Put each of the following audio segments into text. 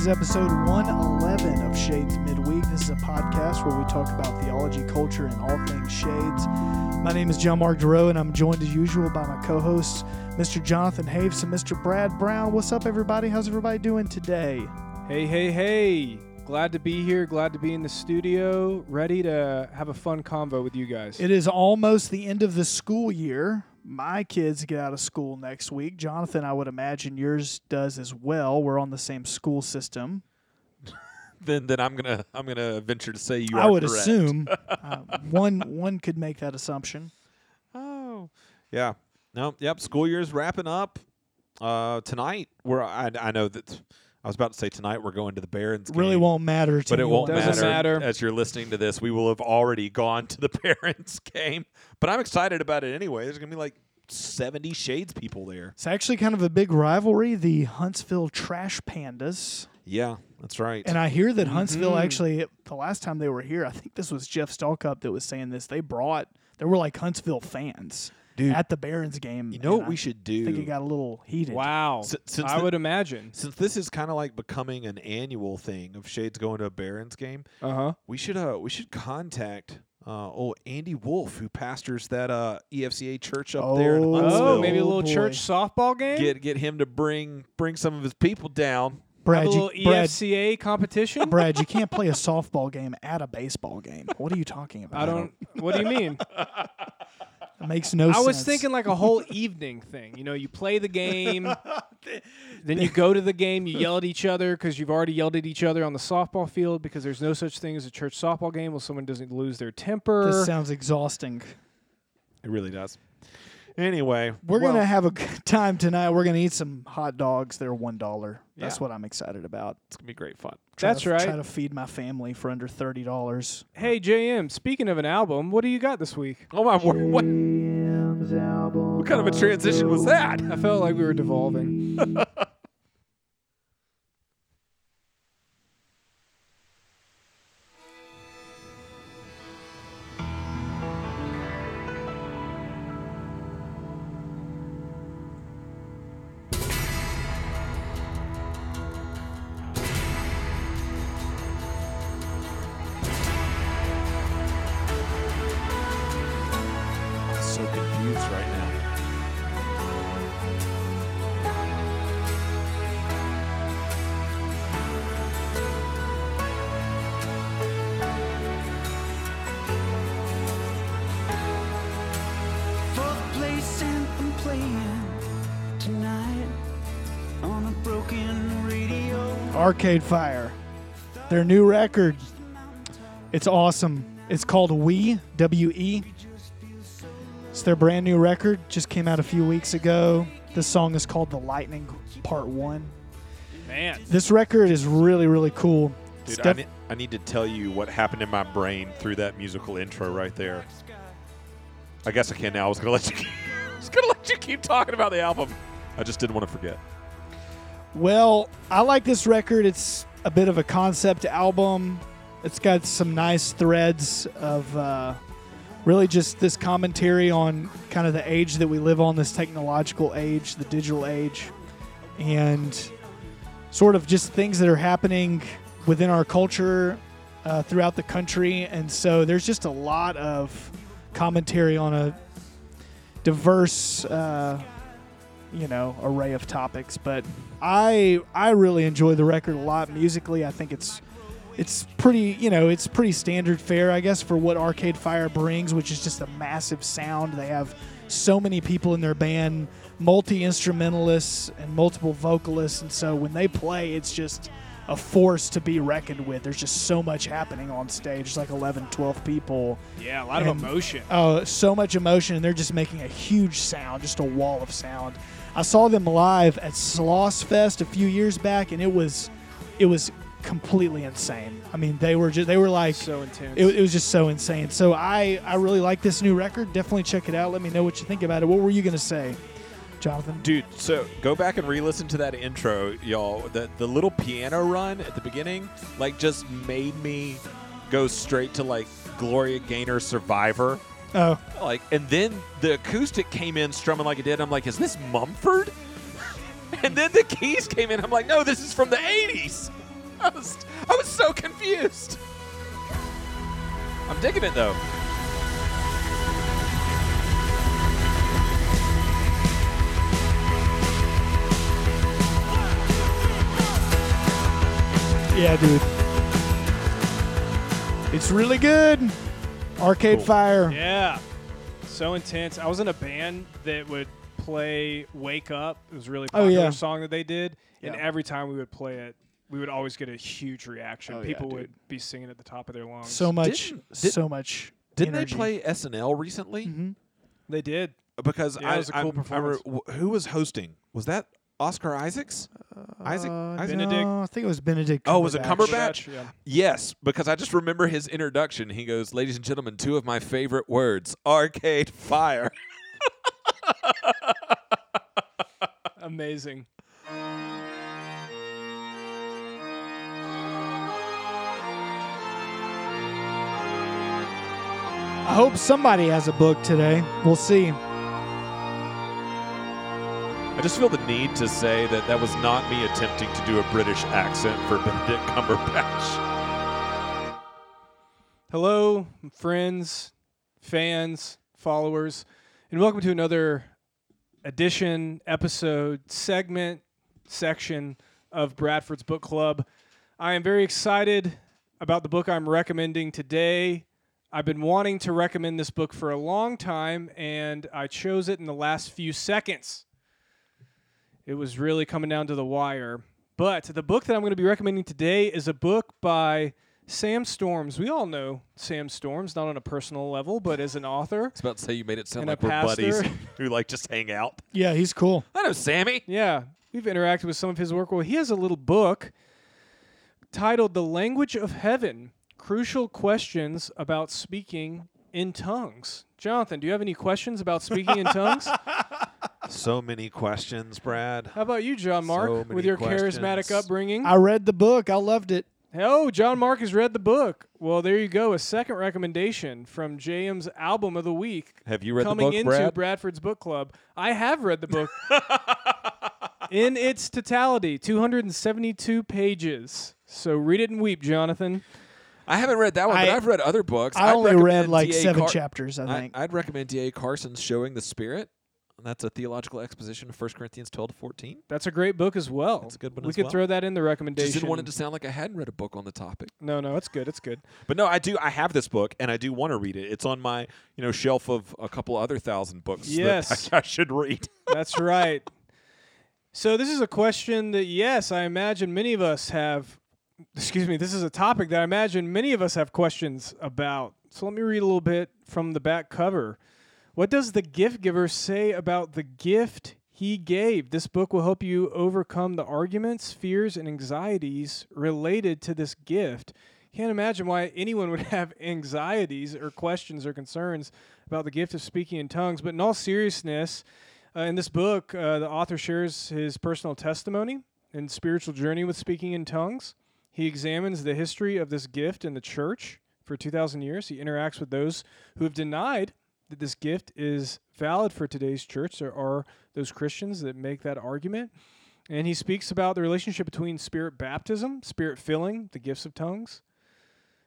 is episode 111 of Shades Midweek. This is a podcast where we talk about theology, culture, and all things Shades. My name is John Mark Giroux, and I'm joined as usual by my co hosts, Mr. Jonathan Haves and Mr. Brad Brown. What's up, everybody? How's everybody doing today? Hey, hey, hey. Glad to be here. Glad to be in the studio. Ready to have a fun convo with you guys. It is almost the end of the school year. My kids get out of school next week. Jonathan, I would imagine yours does as well. We're on the same school system. then then I'm gonna I'm gonna venture to say you I would correct. assume uh, one one could make that assumption. Oh, yeah. No, yep. School year's wrapping up. Uh, tonight we're I I know that I was about to say tonight we're going to the Barons. Really game, won't matter to But it won't matter, matter. as you're listening to this. We will have already gone to the Barons game, but I'm excited about it anyway. There's gonna be like 70 Shades people there. It's actually kind of a big rivalry. The Huntsville Trash Pandas. Yeah, that's right. And I hear that Huntsville Mhm. actually, the last time they were here, I think this was Jeff Stallcup that was saying this. They brought, there were like Huntsville fans Dude, at the Barons game. you know and what we should do? I think it got a little heated. Wow. S- since I the- would imagine. Since this is kind of like becoming an annual thing of Shades going to a Barons game, Uh huh. We should uh we should contact uh oh Andy Wolf who pastors that uh EFCA church up there in Oh, Huntsville. Oh, maybe a Oh, little boy. church softball game? get get him to bring bring some of his people down. Brad, have a you, little Brad, EFCA competition? Brad, you can't play a softball game at a baseball game. What are you talking about? I don't. What do you mean? It makes no I sense. was thinking like a whole evening thing. You know, you play the game, then you go to the game, you yell at each other because you've already yelled at each other on the softball field because there's no such thing as a church softball game where someone doesn't lose their temper. This sounds exhausting. It really does. Anyway, We're well, gonna have a good time tonight. We're gonna eat some hot dogs. They're one dollar. That's Yeah. what I'm excited about. it's gonna be great fun. Try That's to, right. Try to feed my family for under thirty dollars. hey, JM, speaking of an album, what do you got this week? Oh my word! What, what kind of a transition was that? I felt like we were devolving. Arcade Fire, their new record. It's awesome. It's called We W E. It's their brand new record. Just came out a few weeks ago. This song is called The Lightning Part One. Man, This record is really really cool. It's Dude, I, ne- I need to tell you what happened in my brain through that musical intro right there. I guess I can now. I was gonna let you. Keep, I was gonna let you keep talking about the album. I just didn't want to forget. Well, I like this record. It's a bit of a concept album. It's got some nice threads of uh, really just this commentary on kind of the age that we live on, this technological age, the digital age, and sort of just things that are happening within our culture uh, throughout the country. And so there's just a lot of commentary on a diverse. Uh, you know array of topics but i i really enjoy the record a lot musically. I think it's it's pretty you know it's pretty standard fare i guess for what arcade fire brings which is just a massive sound. They have so many people in their band multi instrumentalists and multiple vocalists. And so when they play it's just a force to be reckoned with there's just so much happening on stage it's like 11 12 people yeah, a lot And- of emotion. Oh, so much emotion, and they're just making a huge sound, just a wall of sound. I saw them live at Sloss Fest a few years back, and it was, it was completely insane. I mean, they were just they were like, So intense. it, it was just so insane. So I I really like this new record. Definitely check it out. Let me know what you think about it. What were you gonna say, Jonathan? Dude, so go back and re-listen to that intro, y'all. The the little piano run at the beginning, like, just made me go straight to like Gloria Gaynor Survivor. Oh, Like, and then the acoustic came in strumming like it did. I'm like, is this Mumford? And then the keys came in. I'm like, no, this is from the '80s. I was, I was so confused. I'm digging it though. Yeah, dude. It's really good. Arcade Cool. Fire. Yeah. So intense. I was in a band that would play Wake Up. It was a really Oh, popular yeah. song that they did. And every time we would play it, we would always get a huge reaction. Oh, People dude. would be singing at the top of their lungs. So much, Didn't- did- so much. Didn't energy. they play SNL recently? Mhm. they did. Because Yeah, I, it was a cool I'm- I re- performance. who was hosting? Was that Oscar Isaacs? Isaac? Uh, Isaac? Benedict- No, I think it was Benedict. Oh, was it Cumberbatch. Cumberbatch? Yeah. Yes, because I just remember his introduction. He goes, "Ladies and gentlemen, two of my favorite words: Arcade Fire." Amazing. I hope somebody has a book today. We'll see. I just feel the need to say that that was not me attempting to do a British accent for Benedict Cumberbatch. Hello, friends, fans, followers, and welcome to another edition, episode, segment, section of Bradford's Book Club. I am very excited about the book I'm recommending today. I've been wanting to recommend this book for a long time, and I chose it in the last few seconds. It was really coming down to the wire. But the book that I'm going to be recommending today is a book by Sam Storms. We all know Sam Storms, not on a personal level, but as an author. I was about to say you made it sound And a like we're buddies who like just hang out. Yeah, he's cool. I know Sammy. Yeah, we've interacted with some of his work. Well, he has a little book titled The Language of Heaven Crucial Questions About Speaking in Tongues. Jonathan, do you have any questions about speaking in tongues? So many questions, Brad. How about you, John Mark, So with many your charismatic upbringing? I read the book. I loved it. Oh, John Mark has read the book. Well, there you go. A second recommendation from JM's album of the week Have you read coming the book, Coming into Brad? Bradford's book club. I have read the book in its totality, 272 pages. So read it and weep, Jonathan. I haven't read that one, but I- I've read other books. I I'd only read like seven Car- chapters, I I, think. I'd recommend D.A. Carson's Showing the Spirit. That's a theological exposition of 1 Corinthians 12 to 14. That's a great book as well. That's a good one We could well. throw that in the recommendation. Just didn't want it to sound like I hadn't read a book on the topic. no, no, it's good. It's good. But no, I do. I have this book, and I do want to read it. It's on my, you know, shelf of a couple other thousand books Yes. that I, I should read. That's right. So this is a question that yes, I imagine many of us have excuse me, this is a topic that I imagine many of us have questions about. So let me read a little bit from the back cover. What does the gift giver say about the gift he gave? This book will help you overcome the arguments, fears, and anxieties related to this gift. Can't imagine why anyone would have anxieties or questions or concerns about the gift of speaking in tongues. But in all seriousness, uh, in this book, uh, the author shares his personal testimony and spiritual journey with speaking in tongues. He examines the history of this gift in the church for 2,000 years. He interacts with those who have denied that this gift is valid for today's church. There are those Christians that make that argument. And he speaks about the relationship between spirit baptism, spirit filling, the gifts of tongues.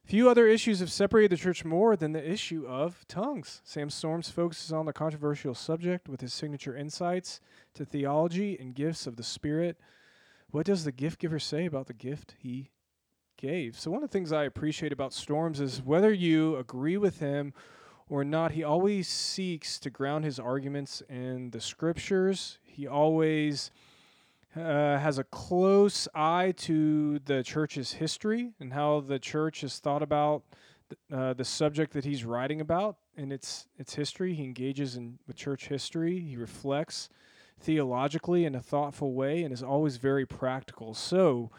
Few other issues have separated the church more than the issue of tongues. Sam Storms focuses on the controversial subject with his signature insights to theology and gifts of the Spirit. What does the gift giver say about the gift he gave? So, one of the things I appreciate about Storms is whether you agree with him or not, he always seeks to ground his arguments in the scriptures. He always uh, has a close eye to the church's history and how the church has thought about uh, the subject that he's writing about and its its history. He engages in with church history. He reflects theologically in a thoughtful way and is always very practical. So,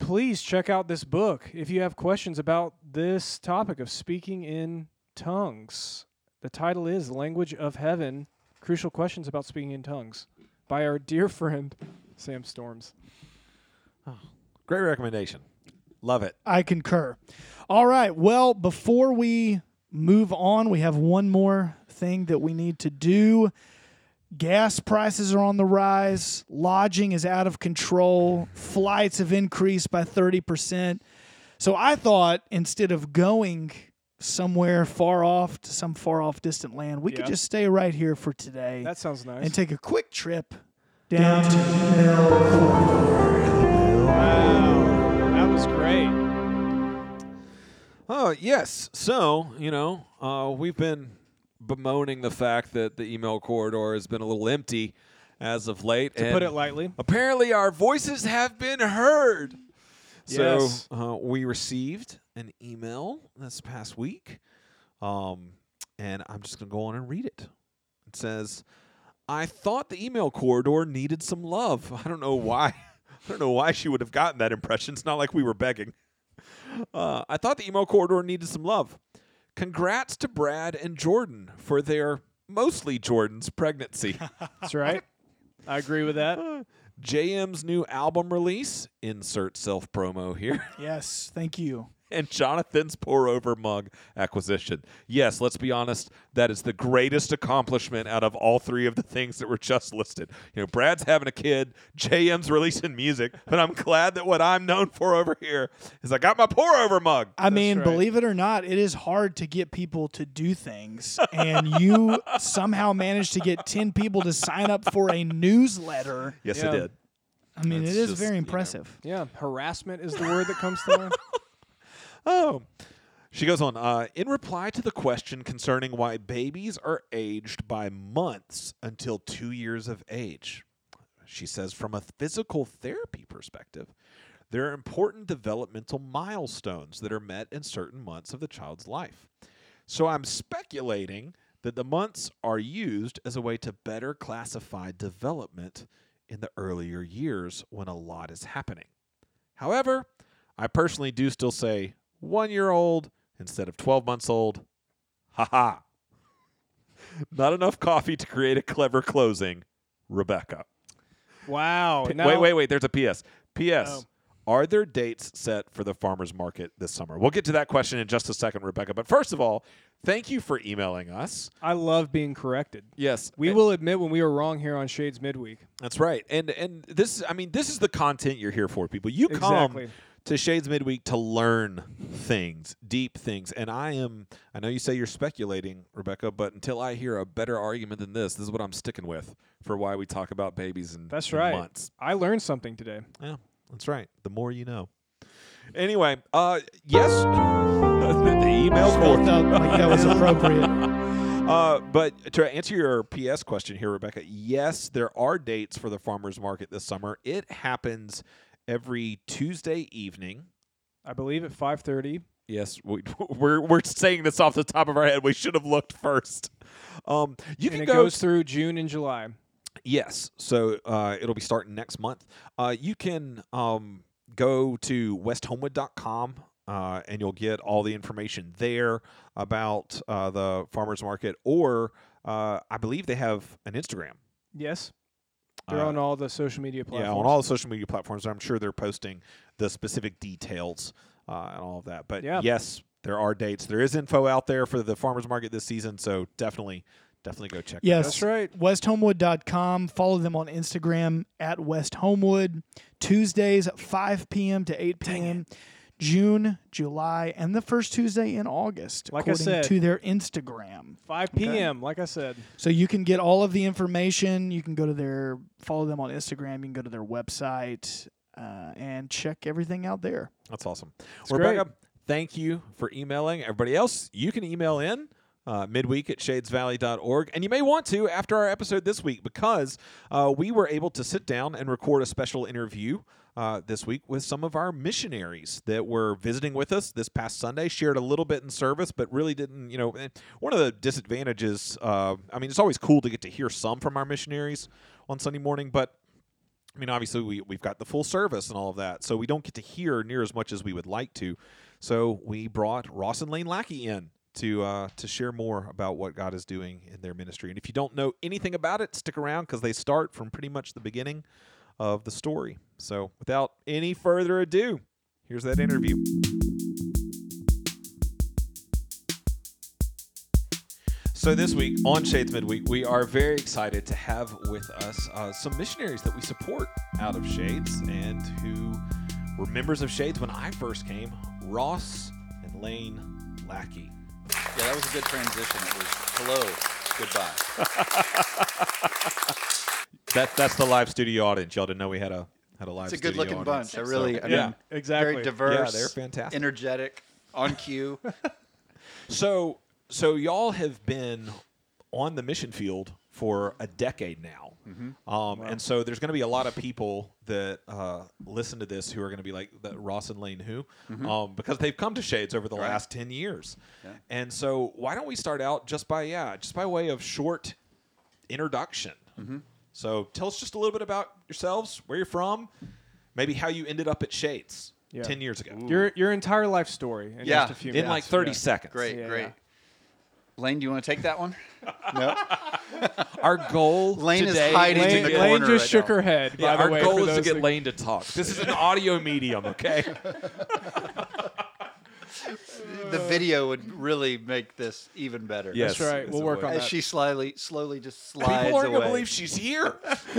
please check out this book if you have questions about this topic of speaking in tongues. The title is Language of Heaven Crucial Questions About Speaking in Tongues by our dear friend Sam Storms. Ah, great recommendation. Love it. I concur. All right. Well, before we move on, we have one more thing that we need to do. Gas prices are on the rise. Lodging is out of control. Flights have increased by 30%. So I thought instead of going somewhere far off to some far off distant land, we could just stay right here for today That sounds nice. and take a quick trip down to wow, that was great. Oh yes. So you know, uh, we've been bemoaning the fact that the email corridor has been a little empty as of late. To and put it lightly. apparently our voices have been heard. So Yes. uh, we received an email this past week, um, and I'm just gonna go on and read it. It says, "I thought the email corridor needed some love. I don't know why. I don't know why she would have gotten that impression. It's not like we were begging. Uh, I thought the email corridor needed some love. Congrats to Brad and Jordan for their mostly Jordan's pregnancy. That's right. I agree with that. JM's new album release, insert self promo here, Yes, thank you. And Jonathan's pour over mug acquisition. Yes, let's be honest, that is the greatest accomplishment out of all three of the things that were just listed. You know, Brad's having a kid, JM's releasing music, but I'm glad that what I'm known for over here is I got my pour over mug. I mean, right. believe it or not, it is hard to get people to do things. And you somehow managed to get 10 people to sign up for a newsletter. Yes, Yeah. I did. I mean, That's it is just, very you know. impressive. Yeah, harassment is the word that comes to mind. Oh. She goes on, uh, in reply to the question concerning why babies are aged by months until two years of age, she says, from a physical therapy perspective, there are important developmental milestones that are met in certain months of the child's life. So I'm speculating that the months are used as a way to better classify development in the earlier years when a lot is happening. However, I personally do still say one year old instead of 12 months old. Ha ha. Not enough coffee to create a clever closing. Rebecca. Wow. P- wait, wait, wait. There's a PS. PS. Oh. Are there dates set for the farmers market this summer? We'll get to that question in just a second, Rebecca. But first of all, thank you for emailing us. I love being corrected. Yes, We will admit when we were wrong here on Shades Midweek. That's right. And and this is I mean this is the content you're here for people. You come Exactly. Come to Shades Midweek to learn things, deep things. And I am I know you say you're speculating, Rebecca, but until I hear a better argument than this, this is what I'm sticking with for why we talk about babies and That's right. months. I learned something today. Yeah, that's right. The more you know. Anyway, uh yes, the email I felt like that was appropriate. uh, but to answer your PS question here, Rebecca, yes, there are dates for the farmers market this summer. It happens every Tuesday evening. I believe at 5:30. Yes, we, we're we're saying this off the top of our head. We should have looked first. Um, you and can it go. goes through June and July. Yes, so uh, it'll be starting next month. Uh, you can um, go to westhomewood.com uh, and you'll get all the information there about uh, the farmers market, or uh, I believe they have an Instagram. Yes. They're Uh, on all the social media platforms. Yeah, on all the social media platforms. I'm sure they're posting the specific details uh, and all of that. But Yeah. yes, there are dates. There is info out there for the farmers market this season, so definitely, definitely go check. that Yes. out. That's right. WestHomewood.com. Follow them on Instagram at West Homewood. Tuesdays, 5 p.m. to 8 p.m. June, July, and the first Tuesday in August, Like I according said. to their Instagram. 5 p.m. Like I said. So you can get all of the information. You can go to their, follow them on Instagram. You can go to their website uh, and check everything out there. That's awesome. It's Rebecca, great. thank you for emailing. Everybody else, you can email in uh, midweek at shadesvalley.org. And you may want to after our episode this week because uh, we were able to sit down and record a special interview. Uh, this week with some of our missionaries that were visiting with us this past Sunday, shared a little bit in service, but really didn't, you know. eh, One of the disadvantages, uh, I mean, it's always cool to get to hear some from our missionaries on Sunday morning, but I mean, obviously, we, we've got the full service and all of that, so we don't get to hear near as much as we would like to. So we brought Ross and Lane Lackey in to uh, to share more about what God is doing in their ministry. And if you don't know anything about it, stick around because they start from pretty much the beginning of the story. So without any further ado, here's that interview. So this week on Shades Midweek, we are very excited to have with us uh, some missionaries that we support out of Shades and who were members of Shades when I first came. Ross and Lane Lackey. Yeah, that was a good transition. It was hello, goodbye. That that's the live studio audience. Y'all didn't know we had a had a live. Studio. It's a good looking bunch. I really, I yeah. mean, exactly. very diverse. Yeah, they're fantastic. Energetic, on cue. So so y'all have been on the mission field for a decade now. Mm-hmm. Um, And so there's going to be a lot of people that uh, listen to this who are going to be like that Ross and Lane who, um, because they've come to Shades over the Mm-hmm. Right. last ten years. Yeah. And so why don't we start out just by yeah, just by way of short introduction. Mm-hmm. So tell us just a little bit about yourselves, where you're from, maybe how you ended up at Shades Yeah. ten years ago. Your your entire life story in Yeah, just a few minutes. in minutes. like 30 Yeah. seconds. Great, Yeah, great. yeah. Lane, do you want to take that one? no. Our goal Lane is today hiding is to in the Lane, Lane just right shook now. her head. Yeah, by our the way, goal is to get that- Lane to talk. This is an audio medium, okay? The video would really make this even better. Yes. That's right. We'll work would. on As that. she slyly, slowly just slides People aren't away. gonna believe she's here.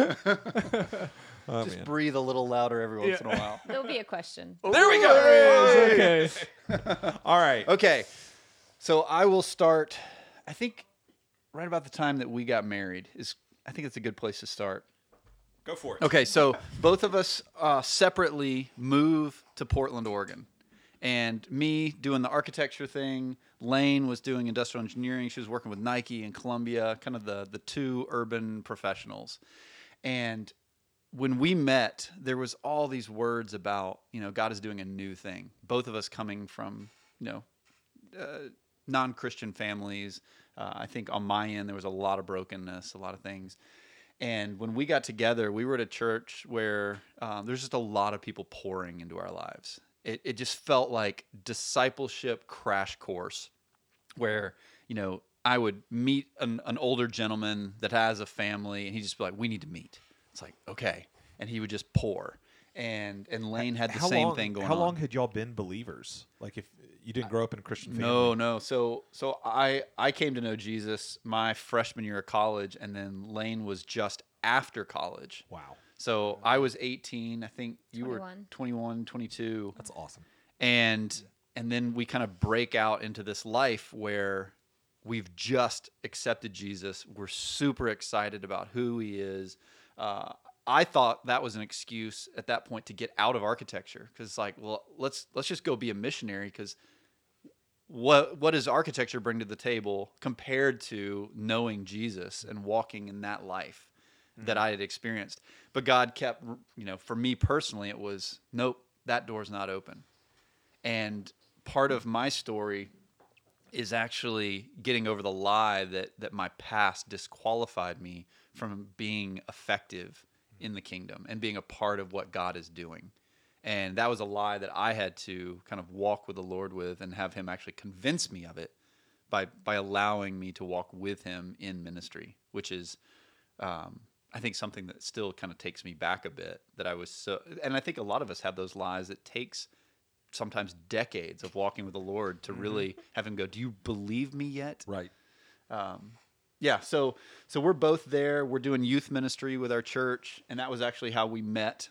oh, just man. breathe a little louder every once Yeah. in a while. There'll be a question. There we go. okay. All right. Okay, so I will start. I think right about the time that we got married is. I think it's a good place to start. Go for it. Okay, so both of us uh, separately move to Portland, Oregon. And me doing the architecture thing, Lane was doing industrial engineering. She was working with Nike and Columbia, kind of the, the two urban professionals. And when we met, there was all these words about, you know, God is doing a new thing. Both of us coming from, you know, uh, non-Christian families. Uh, I think on my end there was a lot of brokenness, a lot of things. And when we got together, we were at a church where um, there's just a lot of people pouring into our lives. It, it just felt like discipleship crash course, where you know I would meet an, an older gentleman that has a family, and he'd just be like, "We need to meet." It's like, okay, and he would just pour. And and Lane had the how same long, thing going on. How on. long had y'all been believers? Like, if you didn't grow up in a Christian family? No, no. So so I I came to know Jesus my freshman year of college, and then Lane was just after college. Wow, So I was 18. I think you were 21. 21, 22. that's awesome. And and then we kind of break out into this life where we've just accepted Jesus. We're super excited about who he is. Uh, I thought that was an excuse at that point to get out of architecture because it's like, well, let's let's just go be a missionary because what what does architecture bring to the table compared to knowing Jesus and walking in that life that I had experienced? But God kept, you know, for me personally, it was nope, that door's not open. And part of my story is actually getting over the lie that that my past disqualified me from being effective in the kingdom and being a part of what God is doing. And that was a lie that I had to kind of walk with the Lord with and have him actually convince me of it by by allowing me to walk with him in ministry, which is um, I think something that still kind of takes me back a bit that I was so and I think a lot of us have those lies it takes sometimes decades of walking with the Lord to really have him go, "Do you believe me yet?" Right. um, yeah so so we're both there we're doing youth ministry with our church and that was actually how we met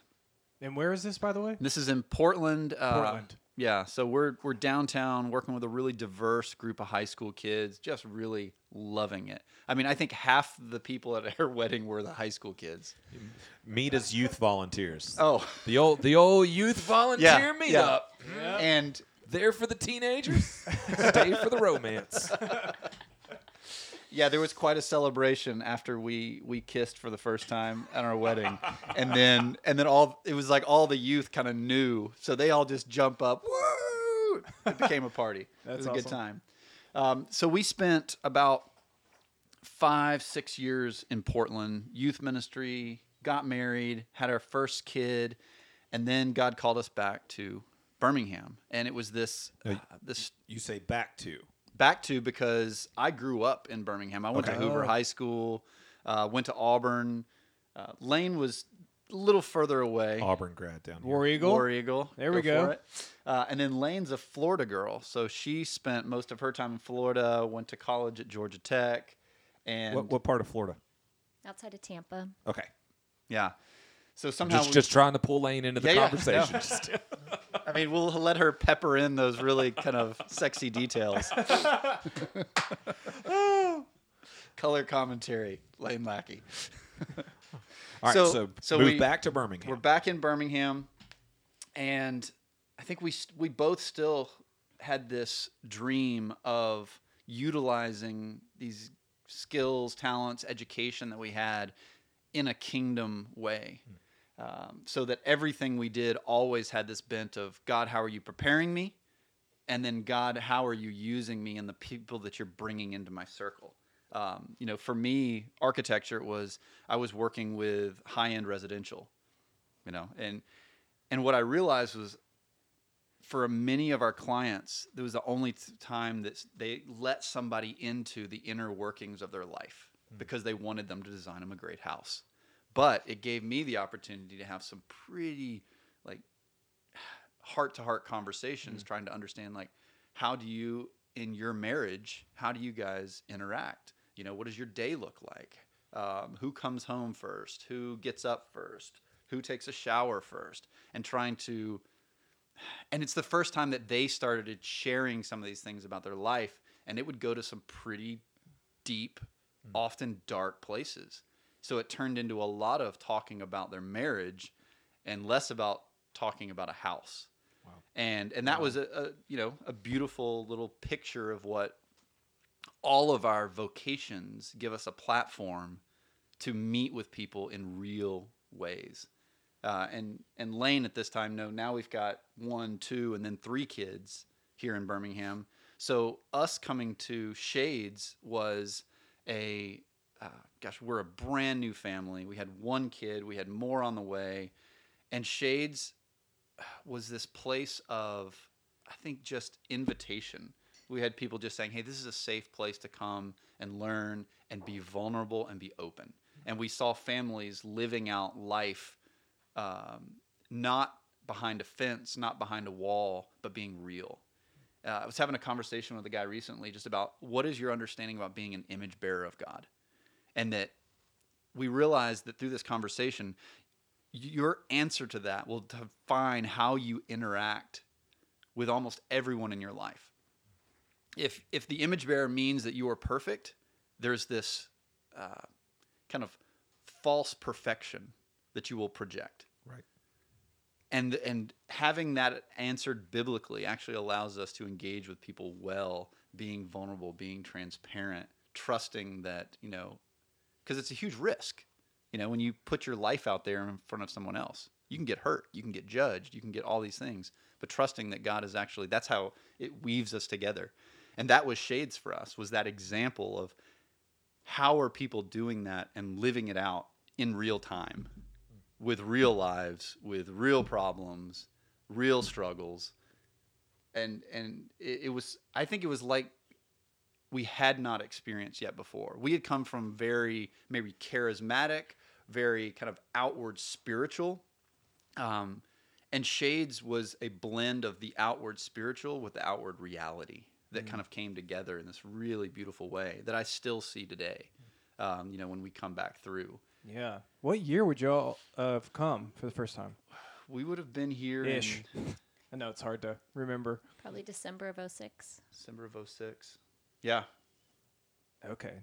And where is this, by the way? this is in portland uh, Portland. Yeah so we're we're downtown working with a really diverse group of high school kids just really loving it i mean i think half the people at our wedding were the high school kids Meet as youth volunteers. oh The old the old youth volunteer Yeah, meetup. yeah. and There for the teenagers, stay for the romance. Yeah, there was quite a celebration after we we kissed for the first time at our wedding, and then and then all it was like all the youth kind of knew, so they all just jump up. Woo! It became a party. it That's was a good time. Um, so we spent about five six years in Portland, youth ministry, got married, had our first kid, and then God called us back to Birmingham, and it was this uh, this You say back to. Back to because I grew up in Birmingham. I went Okay. to Hoover Oh. High School, uh, went to Auburn. Uh, Lane was a little further away. Auburn grad down here. War Eagle. War Eagle. There we go. for it. Uh, and then Lane's a Florida girl, so she spent most of her time in Florida. Went to college at Georgia Tech, and What, what part of Florida? Outside of Tampa. Okay. yeah. So somehow Just we- just trying to pull Lane into the Yeah, yeah, conversation. no. Just- I mean, we'll let her pepper in those really kind of sexy details. Color commentary, Lane Lackey. All right, So- so, so move we- back to Birmingham. We're back in Birmingham, and I think we we both still had this dream of utilizing these skills, talents, education that we had in a kingdom way. Hmm. Um, so that everything we did always had this bent of God, how are you preparing me? And then God, how are you using me and the people that you're bringing into my circle? Um, you know, for me, architecture was I was working with high end residential, you know, and and what I realized was for many of our clients, it was the only time that they let somebody into the inner workings of their life because they wanted them to design them a great house. But it gave me the opportunity to have some pretty like heart to heart conversations trying to understand like how do you in your marriage how do you guys interact? You know what does your day look like? Um, who comes home first? Who gets up first? Who takes a shower first? And trying to and it's the first time that they started sharing some of these things about their life and it would go to some pretty deep often dark places so it turned into a lot of talking about their marriage and less about talking about a house. And and that was a, a you know a beautiful little picture of what all of our vocations give us a platform to meet with people in real ways. Uh, and and Lane at this time no now we've got one two and then three kids here in Birmingham. So us coming to Shades was a uh, gosh we're a brand new family we had one kid we had more on the way and Shades was this place of I think just invitation. We had people just saying, "Hey, this is a safe place to come and learn and be vulnerable and be open." And we saw families living out life um, not behind a fence, not behind a wall, but being real. Uh, I was having a conversation with a guy recently just about what is your understanding about being an image bearer of God, and that we realize that through this conversation, your answer to that will define how you interact with almost everyone in your life. If if the image bearer means that you are perfect, there's this uh, kind of false perfection that you will project. Right. And and having that answered biblically actually allows us to engage with people well, being vulnerable, being transparent, trusting that you know, because it's a huge risk. You know, when you put your life out there in front of someone else, you can get hurt, you can get judged, you can get all these things. But trusting that God is actually that's how it weaves us together. And that was shades for us, was that example of how are people doing that and living it out in real time with real lives, with real problems, real struggles. And and it, it was I think it was like we had not experienced yet before. We had come from very maybe charismatic, very kind of outward spiritual. Um, and Shades was a blend of the outward spiritual with the outward reality that kind of came together in this really beautiful way that I still see today. Um, you know, when we come back through, Yeah. What year would y'all uh, have come for the first time? we would have been here Ish. in I know it's hard to remember. Probably December of 06. December of 06. Yeah. Okay.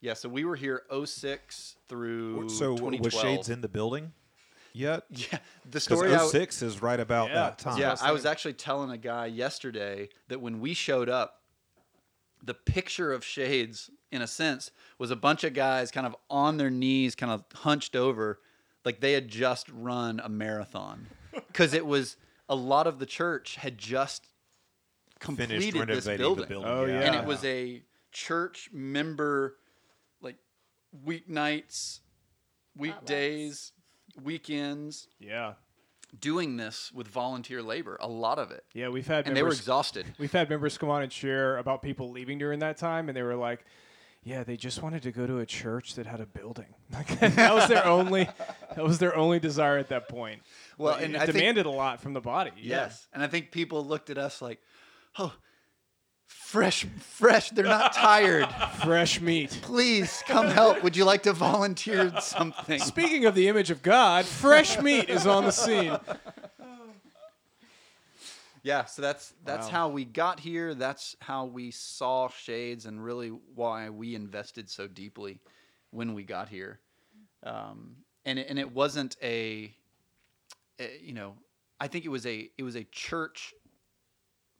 Yeah. So we were here 06 through so 2012. was Shades in the building yet? Yeah. The story. I- Because 06 is right about Yeah. that time. Yeah, I was actually telling a guy yesterday that when we showed up, the picture of Shades, in a sense, was a bunch of guys kind of on their knees, kind of hunched over, like they had just run a marathon. Because it was a lot of the church had just Finished completed this renovating building. the building. Oh, And it was a church member, like weeknights, weekdays, weekends, Yeah. doing this with volunteer labor, a lot of it. Yeah, we've had And they were members- exhausted. We've had members come on and share about people leaving during that time, and they were like, Yeah, they just wanted to go to a church that had a building. Like, that was their only. That was their only desire at that point. Well, But and it I think- demanded a lot from the body. yeah. Yes. And I think people looked at us like, oh, fresh, fresh. They're not tired. fresh meat. Please come help. Would you like to volunteer something? Speaking of the image of God, fresh meat is on the scene. Yeah, so that's that's Wow. how we got here. That's how we saw shades, and really why we invested so deeply when we got here. Um, and it, and it wasn't a, a, you know, I think it was a it was a church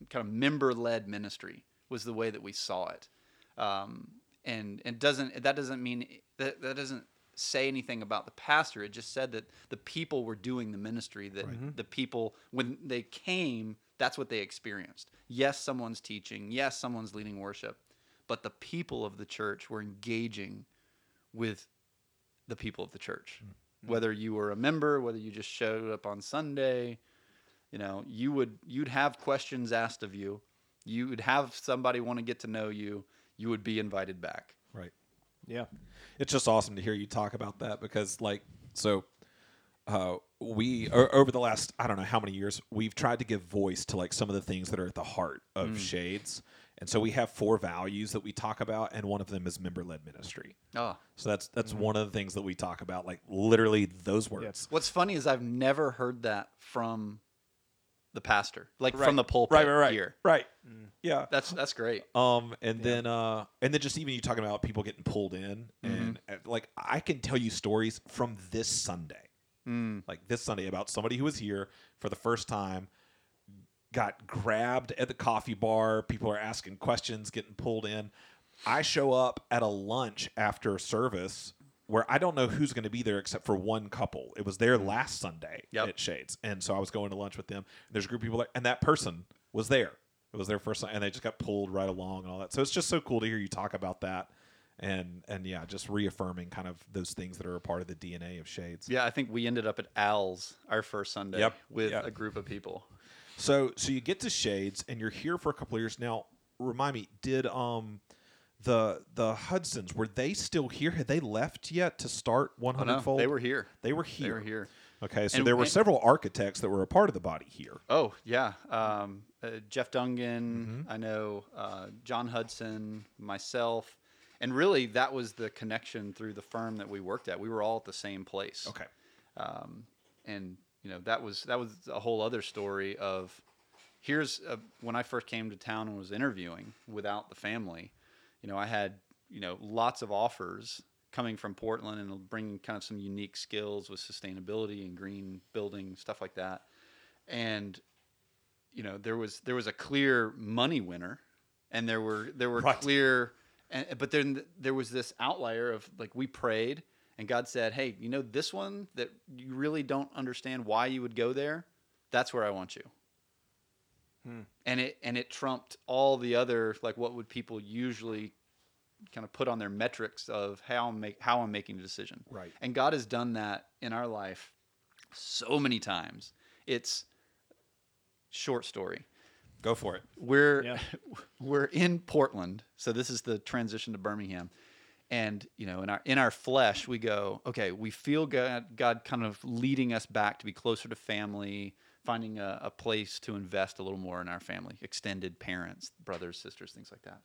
kind of member led ministry was the way that we saw it. Um, and it doesn't that doesn't mean that that doesn't say anything about the pastor. It just said that the people were doing the ministry. That the people when they came, that's what they experienced. Yes, someone's teaching. Yes, someone's leading worship, but the people of the church were engaging with the people of the church. Whether you were a member, whether you just showed up on Sunday, you know, you would you'd have questions asked of you. You would have somebody want to get to know you. You would be invited back. Right. Yeah. It's just awesome to hear you talk about that because, like, so uh, we o- over the last I don't know how many years we've tried to give voice to like some of the things that are at the heart of mm. Shades, and so we have four values that we talk about, and one of them is member led ministry. Oh, So that's that's mm. one of the things that we talk about, like literally those words. what's funny is I've never heard that from the pastor, like Right. from the pulpit Right, right, right, here. right. Yeah. That's that's great. Um, and then uh, and then just even you talking about people getting pulled in, and uh, like I can tell you stories from this Sunday, like this Sunday about somebody who was here for the first time, got grabbed at the coffee bar. People are asking questions, getting pulled in. I show up at a lunch after service where I don't know who's going to be there except for one couple. It was there last Sunday Yep. at Shades, and so I was going to lunch with them. There's a group of people there, and that person was there. It was their first, and they just got pulled right along and all that. So it's just so cool to hear you talk about that, and and yeah, just reaffirming kind of those things that are a part of the DNA of Shades. Yeah, I think we ended up at Al's our first Sunday Yep, with yep. a group of people. So so you get to Shades, and you're here for a couple of years now. Remind me, did um the the Hudsons were they still here? Had they left yet to start One Oh, Hundred no, Fold? they were here. They were here. They were here. Okay, so And- there were and- several architects that were a part of the body here. Oh yeah, um, uh, Jeff Dungan. I know uh, John Hudson, myself, and really that was the connection through the firm that we worked at. We were all at the same place. Okay. um, and you know that was that was a whole other story of here's a, when I first came to town and was interviewing without the family, you know I had you know lots of offers coming from Portland and bringing kind of some unique skills with sustainability and green building stuff like that, and you know there was there was a clear money winner, and there were there were Right. clear, and, but then there was this outlier of like we prayed and God said, "Hey, you know this one that you really don't understand why you would go there? That's where I want you." And it and it trumped all the other like what would people usually kind of put on their metrics of how I'm make how I'm making a decision. Right. And God has done that in our life so many times. It's short story Go for it. we're Yeah. we're in Portland, so this is the transition to Birmingham, and you know, in our in our flesh, we go, okay, we feel God, God kind of leading us back to be closer to family, finding a, a place to invest a little more in our family, extended parents, brothers, sisters, things like that,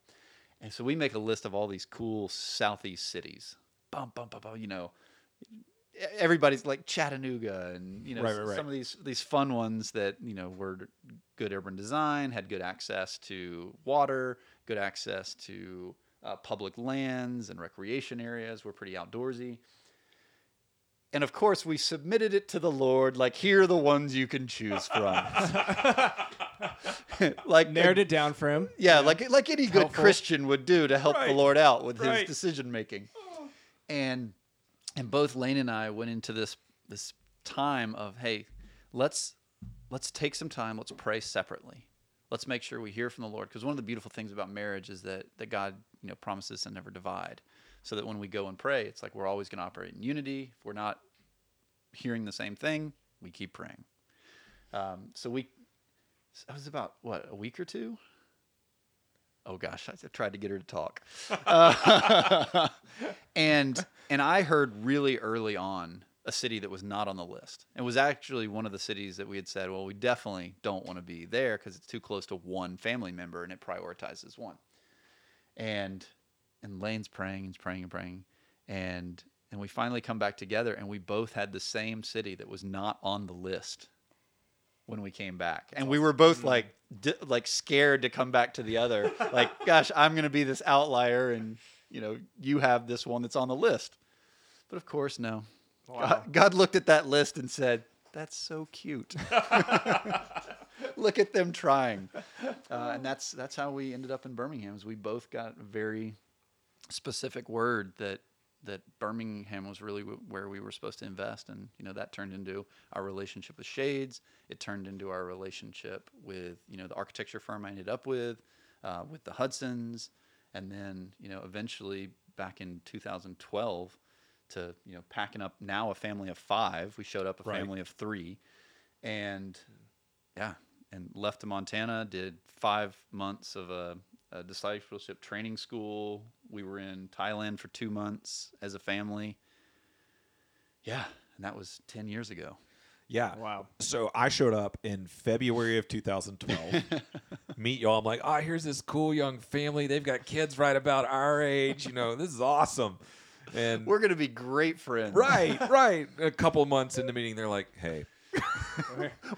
and so we make a list of all these cool southeast cities, bum bum bum bum, you know. Everybody's like Chattanooga, and you know Right, right, right. some of these these fun ones that you know were good urban design, had good access to water, good access to uh, public lands and recreation areas. We're pretty outdoorsy. And of course, we submitted it to the Lord, like, here are the ones you can choose from. like, Narrowed it down for him. yeah, like like any good Helpful. Christian would do to help the Lord out with Right. his decision making. Oh. And and both Lane and I went into this this time of hey, let's let's take some time, let's pray separately. Let's make sure we hear from the Lord because one of the beautiful things about marriage is that that God, you know, promises to never divide. So that when we go and pray, it's like we're always going to operate in unity. If we're not hearing the same thing, we keep praying. Um, so we that was about what a week or two oh gosh, I tried to get her to talk. Uh, and and I heard really early on a city that was not on the list. It was actually one of the cities that we had said, well, we definitely don't want to be there because it's too close to one family member and it prioritizes one. And and Lane's praying and praying and praying, and and we finally come back together and we both had the same city that was not on the list when we came back. And we were both like di- like scared to come back to the other. Like gosh i'm going to be this outlier and you know you have this one that's on the list. But of course no. God, god looked at that list and said that's so cute. Look at them trying. Uh, and that's that's how we ended up in birmingham is we both got a very specific word that that Birmingham was really w- where we were supposed to invest, and you know that turned into our relationship with Shades. It turned into our relationship with you know the architecture firm I ended up with, uh, with the Hudsons, and then you know eventually back in 2012 to you know packing up now a family of five. We showed up a Right. family of three, and yeah, and left to Montana. Did five months of a, a discipleship training school. We were in Thailand for two months as a family. Yeah, and that was ten years ago. Yeah. Wow. So I showed up in February of 2012. Meet y'all. I'm like, oh, here's this cool young family. They've got kids right about our age. You know, this is awesome. And We're gonna be great friends. right, right. A couple months into meeting, they're like, hey,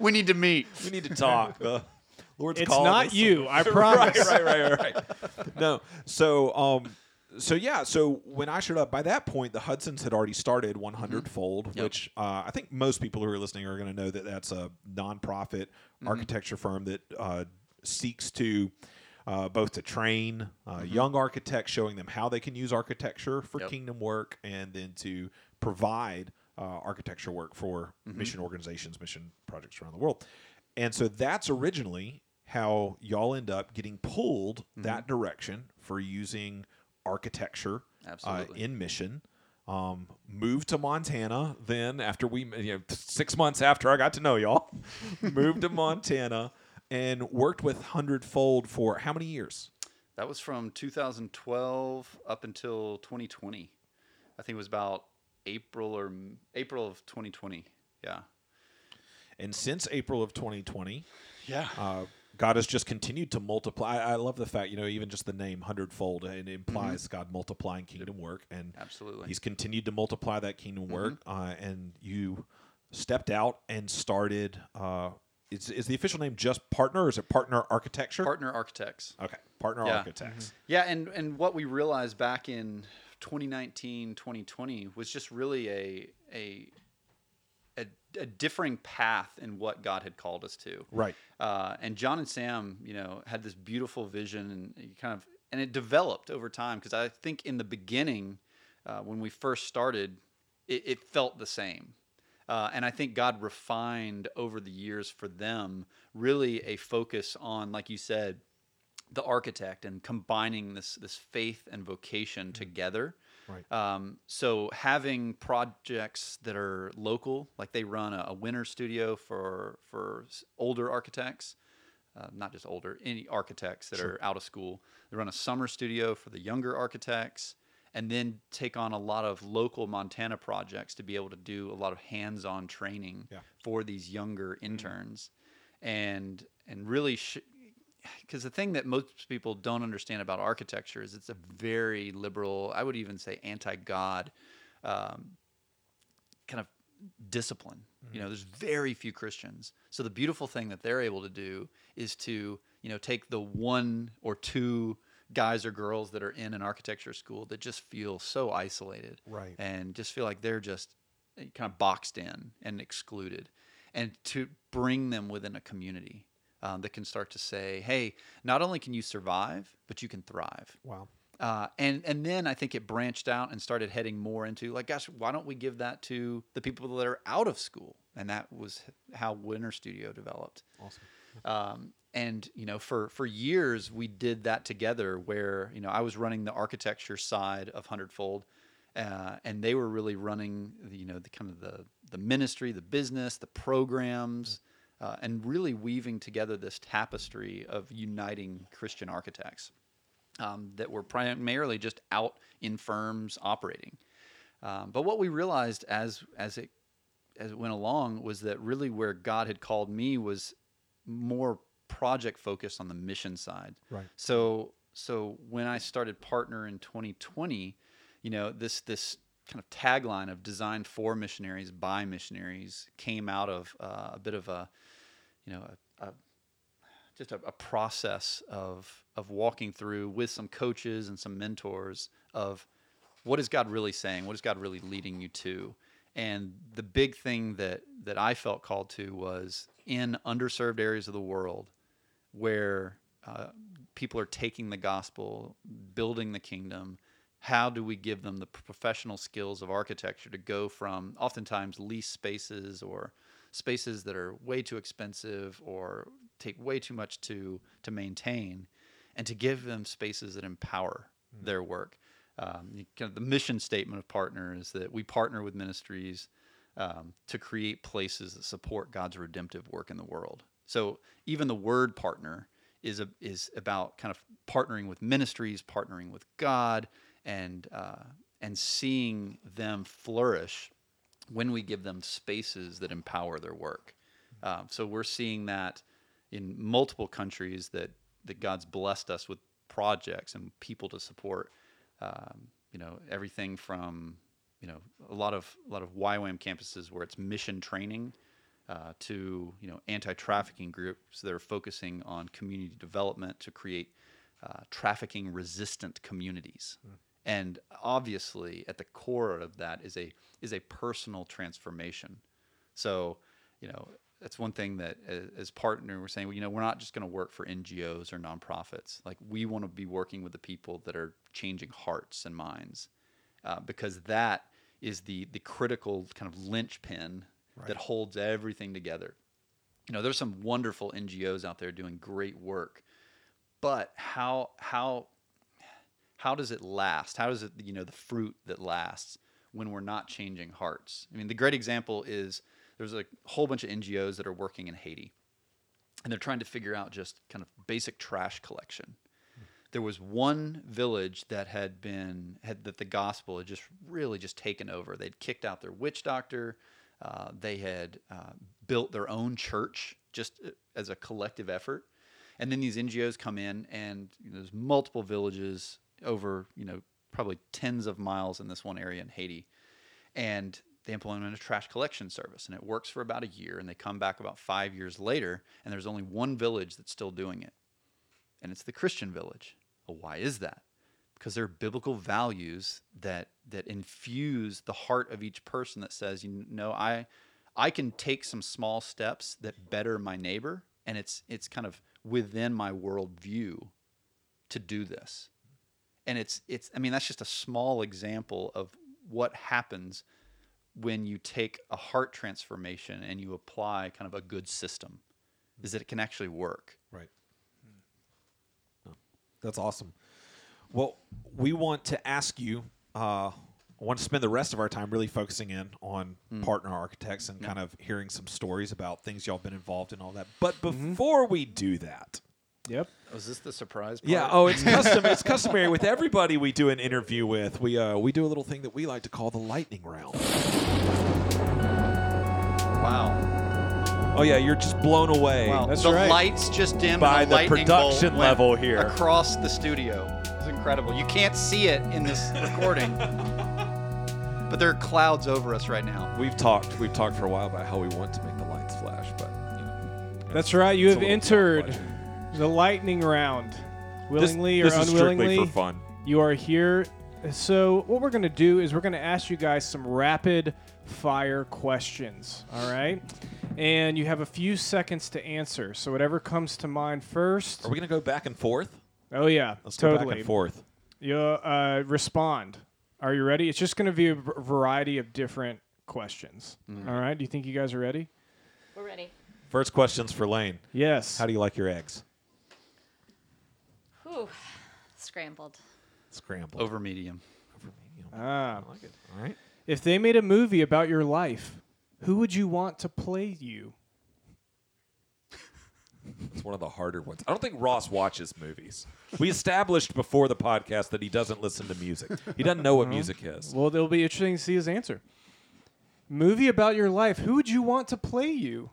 We need to meet. we need to talk. Lord's It's calling not you, I promise. right, right, right, right. No. So, um, so yeah. So when I showed up, by that point, the Hudsons had already started 100 Fold, Yep. which uh, I think most people who are listening are going to know that that's a nonprofit architecture firm that uh, seeks to. Uh, both to train uh, young architects, showing them how they can use architecture for Yep. kingdom work, and then to provide uh, architecture work for mission organizations, mission projects around the world. And so that's originally how y'all end up getting pulled that direction for using architecture uh, in mission. Um, moved to Montana then after we, you know, six months after I got to know y'all, moved to Montana and worked with Hundredfold for how many years? That was from 2012 up until 2020. I think it was about April or April of 2020. Yeah. And since April of 2020, Yeah. uh, God has just continued to multiply. I, I love the fact, you know, even just the name hundredfold, it implies God multiplying kingdom work, and Absolutely. He's continued to multiply that kingdom work. Uh, and you stepped out and started. Uh, is, is the official name just partner, or is it partner architecture? Partner architects. okay, partner Yeah. architects. Yeah, and and what we realized back in 2019, 2020 was just really a a a, differing path in what God had called us to. Right. Uh, and John and Sam, you know, had this beautiful vision, and kind of and it developed over time because I think in the beginning, uh, when we first started, it, it felt the same. Uh, and I think God refined over the years for them really a focus on, like you said, the architect and combining this this faith and vocation together. Right. Um, so having projects that are local, like they run a, a winter studio for for older architects, uh, not just older, any architects that are out of school. They run a summer studio for the younger architects, and then take on a lot of local Montana projects to be able to do a lot of hands-on training Yeah. for these younger interns, and and really. Sh- because the thing that most people don't understand about architecture is it's a very liberal, I would even say anti-God, um, kind of discipline. You know, there's very few Christians. So the beautiful thing that they're able to do is to, you know, take the one or two guys or girls that are in an architecture school that just feel so isolated. Right. And just feel like they're just kind of boxed in and excluded. And to bring them within a community um, that can start to say, hey, not only can you survive, but you can thrive. Wow. Uh, and and then I think it branched out and started heading more into like, gosh, why don't we give that to the people that are out of school? And that was how Winter Studio developed. Awesome. Um, and you know, for for years we did that together. Where you know I was running the architecture side of Hundredfold, uh, and they were really running the, you know the kind of the the ministry, the business, the programs, uh, and really weaving together this tapestry of uniting Christian architects. um, that were primarily just out in firms operating. Um, but what we realized as as it as it went along was that really where God had called me was more project focused on the mission side. Right. So so when I started partner in 2020, you know this this kind of tagline of designed for missionaries by missionaries came out of uh, a bit of a you know a, a just a, a process of of walking through with some coaches and some mentors of what is God really saying? What is God really leading you to? And the big thing that that I felt called to was in underserved areas of the world where uh, people are taking the gospel, building the kingdom. How do we give them the professional skills of architecture to go from oftentimes lease spaces or spaces that are way too expensive or take way too much to to maintain, and to give them spaces that empower their work? um, you- kind of the mission statement of partner is that we partner with ministries um, to create places that support God's redemptive work in the world. So even the word partner is a, is about kind of partnering with ministries, partnering with God, and uh, and seeing them flourish when we give them spaces that empower their work. Um, so we're seeing that in multiple countries that that God's blessed us with projects and people to support. Um, you know everything from you know a lot of a lot of YWAM campuses where it's mission training uh, to you know anti-trafficking groups that are focusing on community development to create uh, trafficking resistant communities. And obviously, at the core of that is a is a personal transformation. So, you know, that's one thing that as partner we're saying, well, you know, we're not just going to work for NGOs or nonprofits. Like we want to be working with the people that are changing hearts and minds, uh, because that is the the critical kind of linchpin that holds everything together. You know, there's some wonderful NGOs out there doing great work, but how how how does it last? How does it, you know, the fruit that lasts when we're not changing hearts? I mean, the great example is there's a whole bunch of NGOs that are working in Haiti, and they're trying to figure out just kind of basic trash collection. There was one village that had been had that the gospel had just really just taken over. They'd kicked out their witch doctor. Uh, they had uh, built their own church just uh, as a collective effort and then these NGOs come in, and you know, there's multiple villages over, you know, probably tens of miles in this one area in Haiti, and they implement a trash collection service, and it works for about a year, and they come back about five years later, and there's only one village that's still doing it, and it's the Christian village. Well, why is that? Because there are biblical values that that infuse the heart of each person that says, you know, I I can take some small steps that better my neighbor, and it's it's kind of within my worldview to do this. And it's it's I mean that's just a small example of what happens when you take a heart transformation and you apply kind of a good system, is that it can actually work. Right. That's awesome. Well, we want to ask you. Uh, I want to spend the rest of our time really focusing in on partner architects and kind of hearing some stories about things y'all been involved in, all that. But before we do that, Yep. Was this the surprise part? yeah. Oh, it's custom. it's customary with everybody we do an interview with. We uh, we do a little thing that we like to call the lightning round. Wow. Oh yeah, you're just blown away. Wow. That's the right. lights just dimmed By and the production bolt went level here. across the studio. It's incredible. You can't see it in this recording, but there are clouds over us right now. We've talked. We've talked for a while about how we want to make the lights flash, but you know, That's right. You have entered tough the lightning round. Willingly this or is unwillingly, strictly for fun. you are here. So, what we're going to do is we're going to ask you guys some rapid fire questions. All right. And you have a few seconds to answer. So, whatever comes to mind first. Are we gonna go back and forth? oh, yeah. Let's go totally. back and forth. You uh, respond. Are you ready? It's just going to be a v- variety of different questions. Mm-hmm. All right. Do you think you guys are ready? We're ready. First questions for Lane. Yes. How do you like your eggs? Whew. Scrambled. Scrambled. Over medium. Over medium. ah. I like it. All right. If they made a movie about your life, who would you want to play you? It's one of the harder ones. I don't think Ross watches movies. We established before the podcast that he doesn't listen to music. He doesn't know what music is. Well, it'll be interesting to see his answer. Movie about your life. Who would you want to play you?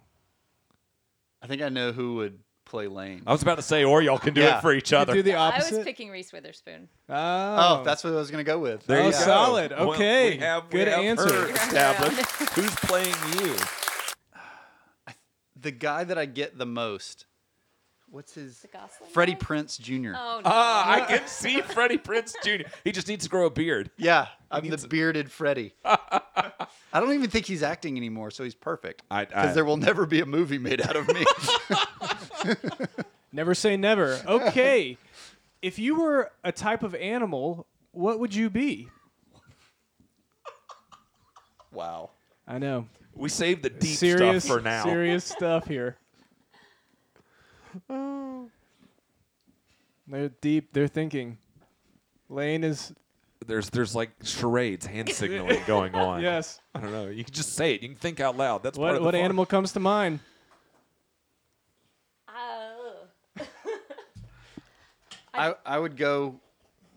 I think I know who would play Lane. I was about to say, or y'all can do Yeah. it for each You other. do the I opposite. was picking Reese Witherspoon. oh, oh, that's what I was going to go with. There Oh, you go. solid. Well, Okay. we have, Good we have answer. her You're on your established. Who's playing you? the guy that I get the most. What's his? The Gosling. Freddie guy? Prinze Jr. Oh no. Ah, I can see Freddie Prinze Jr. He just needs to grow a beard. Yeah, I'm the needs- bearded Freddie. I don't even think he's acting anymore, so he's perfect. I- I- Because there will never be a movie made out of me. Never say never. Okay. if you were a type of animal, what would you be? wow. I know. We saved the deep serious stuff for now. Serious stuff here. Oh. They're deep. They're thinking. Lane is There's there's like charades, hand signaling going on. yes. I don't know. You can just say it. You can think out loud. That's part What of the what animal comes to mind? Uh, I, I would go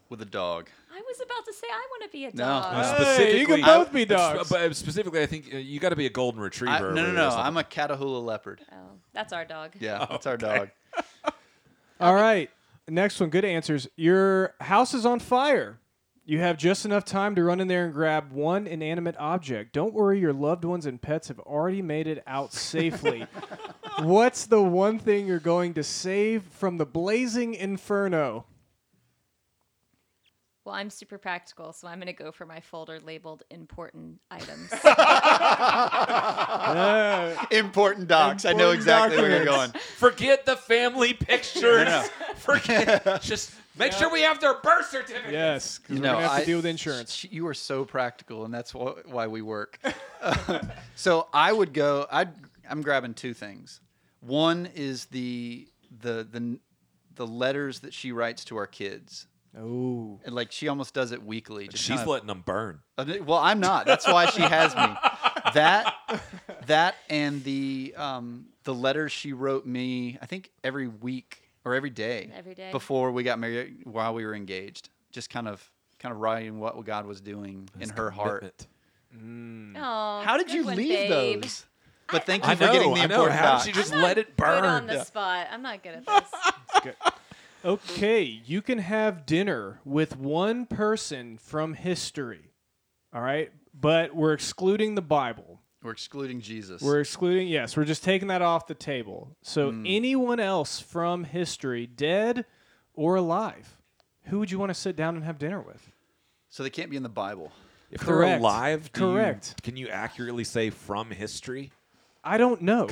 with a dog. I was about to say I want to be a dog. Uh, Hey, specifically, you can both be I- dogs. But specifically, I think uh, you got to be a golden retriever. I, no, no, no. I'm a Catahoula leopard. Oh, that's our dog. Yeah, that's our dog. All right. Next one. Good answers. Your house is on fire. You have just enough time to run in there and grab one inanimate object. Don't worry, your loved ones and pets have already made it out safely. What's the one thing you're going to save from the blazing inferno? Well, I'm super practical, so I'm going to go for my folder labeled important items. Important docs. I know Important exactly where you're going. Forget the family pictures. No, no. Forget. just make sure we have their birth certificate. yes, because You we're know, going to have I- to deal with insurance. Sh- You are so practical, and that's wh- why we work. so I would go. I'd, I'm grabbing two things. One is the the the the letters that she writes to our kids. Oh. And like she almost does it weekly. Just She's kind of- letting them burn. Well, I'm not. That's why she has me. That, that, and the um, the letters she wrote me. I think every week or every day. Every day. before we got married, while we were engaged. Just kind of, kind of writing what God was doing in her heart. Commitment. Oh, How did you one, leave babe. those? But thank you I for know. getting the I know. important How did she just I'm let it burn? Good on the spot. I'm not good at this. Okay, you can have dinner with one person from history. All right, but we're excluding the Bible. We're excluding Jesus. We're excluding, yes, we're just taking that off the table. So Hmm. anyone else from history, dead or alive, who would you want to sit down and have dinner with? so they can't be in the Bible. If Correct. they're alive, do you- Correct. can you accurately say from history? I don't know.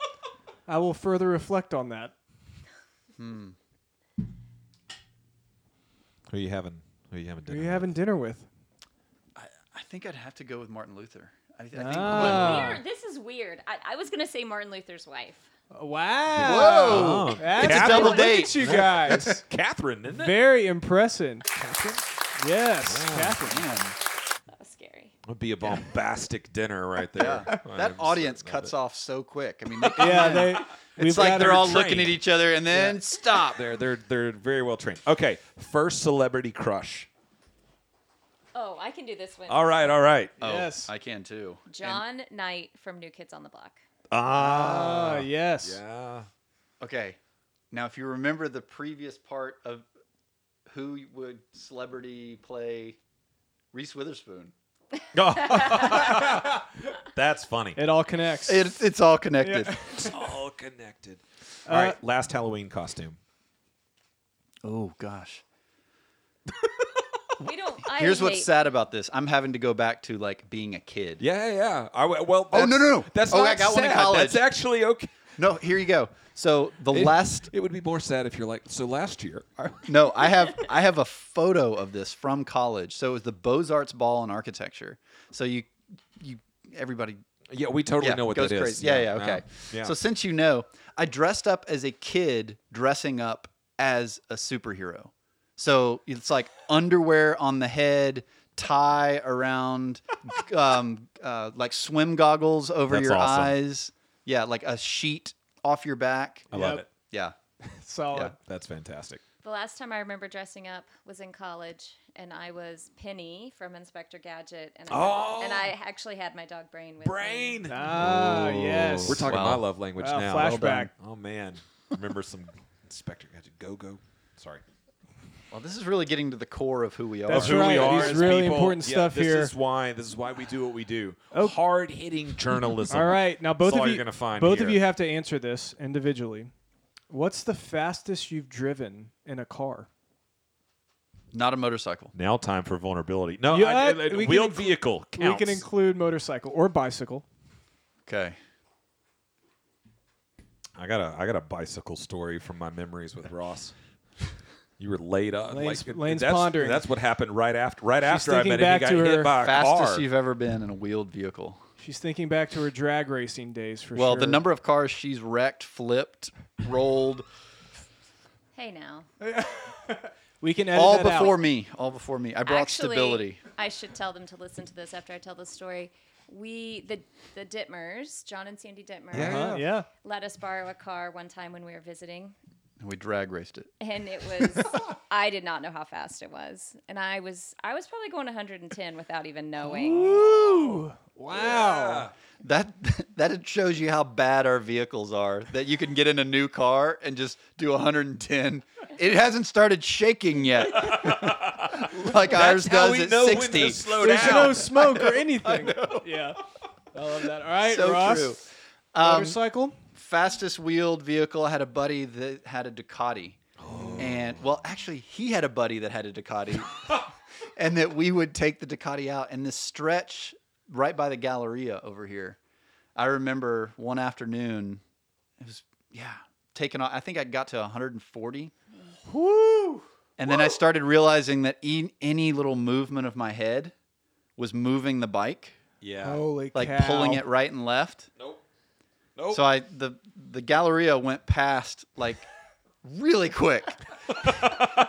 I will further reflect on that. Who are you having? Who are you having Who dinner? are you having dinner with? I think I'd have to go with Martin Luther. I, I think Ah. Weird. This is weird. I, I was gonna say Martin Luther's wife. Wow. Whoa. That's It's a double look at date. you guys. Catherine, isn't it? Very impressive. Catherine? Yes, Catherine. Man, That was scary. Would be a bombastic dinner right there. yeah, I'm that audience certain cuts it. off so quick. I mean, they Yeah, in, they. It's like they're all trained. looking at each other and then stop. They're they're they're very well trained. Okay, first celebrity crush. Oh, I can do this one. All right, all right. Oh, Yes. I can too. And- John Knight from New Kids on the Block. Ah, Ah, yes. yeah. Okay. Now, if you remember the previous part of who would celebrity play Reese Witherspoon, That's funny. It all connects. it, it's all connected. It's all connected. Uh, All right, last Halloween costume. Oh gosh. We don't. I Here's what's hate- sad about this. I'm having to go back to like being a kid. Yeah, yeah. I, w- well, Oh, no, no, no. That's Oh, not I got one in sad. college. That's actually okay. No, here you go. So the It- last It would be more sad if you're like, so last year. No, I have I have a photo of this from college. So it was the Beaux Arts Ball in Architecture. So you you everybody yeah, we totally know what goes that is. crazy. Yeah, yeah, okay. Yeah. So since you know, I dressed up as a kid dressing up as a superhero. So it's like underwear on the head, tie around, um, uh, like swim goggles over That's your awesome. eyes. Yeah, like a sheet off your back. I love Yep. it. Yeah. Solid. Yeah. That's fantastic. The last time I remember dressing up was in college, and I was Penny from Inspector Gadget, and I, Oh! and I actually had my dog Brain with Brain. me. Ah, yes. We're talking Wow. my love language Wow, now. flashback. Oh man, remember some Inspector Gadget Go Go? Sorry. Well, this is really getting to the core of who we are. That's Who right. we are These really people. important Yeah, stuff this here. is why. This is why we do what we do. Oh. Hard hitting journalism. All right, now both That's all of you you're gonna find both here. of you have to answer this individually. What's the fastest you've driven in a car? Not a motorcycle. Now time for vulnerability. No, Yeah, I, I, we can wheeled inclu- vehicle We can include motorcycle or bicycle. Okay. I got a I got a bicycle story from my memories with Ross. You were laid up. Lane's- like, Lane's that's, pondering. That's what happened right after. Right after I thinking met him, he got hit her by a Fastest car. you've ever been in a wheeled vehicle. She's thinking back to her drag racing days for Well, sure. Well, the number of cars she's wrecked, flipped, rolled, Hey now. we can edit all that before out. me. All before me. I brought Actually, stability. I should tell them to listen to this after I tell the story. We the the Dittmers, John and Sandy Dittmer, Uh-huh, yeah. let us borrow a car one time when we were visiting, And we drag raced it. and it was I did not know how fast it was, and I was I was probably going 110 without even knowing. Ooh, wow. That that shows you how bad our vehicles are. That you can get in a new car and just do 110. It hasn't started shaking yet, like ours how does we at know when to 60. slow There's down. no smoke or anything. Yeah. I love that. All right, So Ross. true. Um, Motorcycle? Fastest wheeled vehicle. I had a buddy that had a Ducati. And well, actually, he had a buddy that had a Ducati. and that we would take the Ducati out and this stretch right by the Galleria over here. I remember one afternoon, it was yeah, taking off. I think I got to 140. Woo! And then I started realizing that e- any little movement of my head was moving the bike, yeah. Holy like cow. pulling it right and left. Nope. Nope. So I the the Galleria went past like really quick,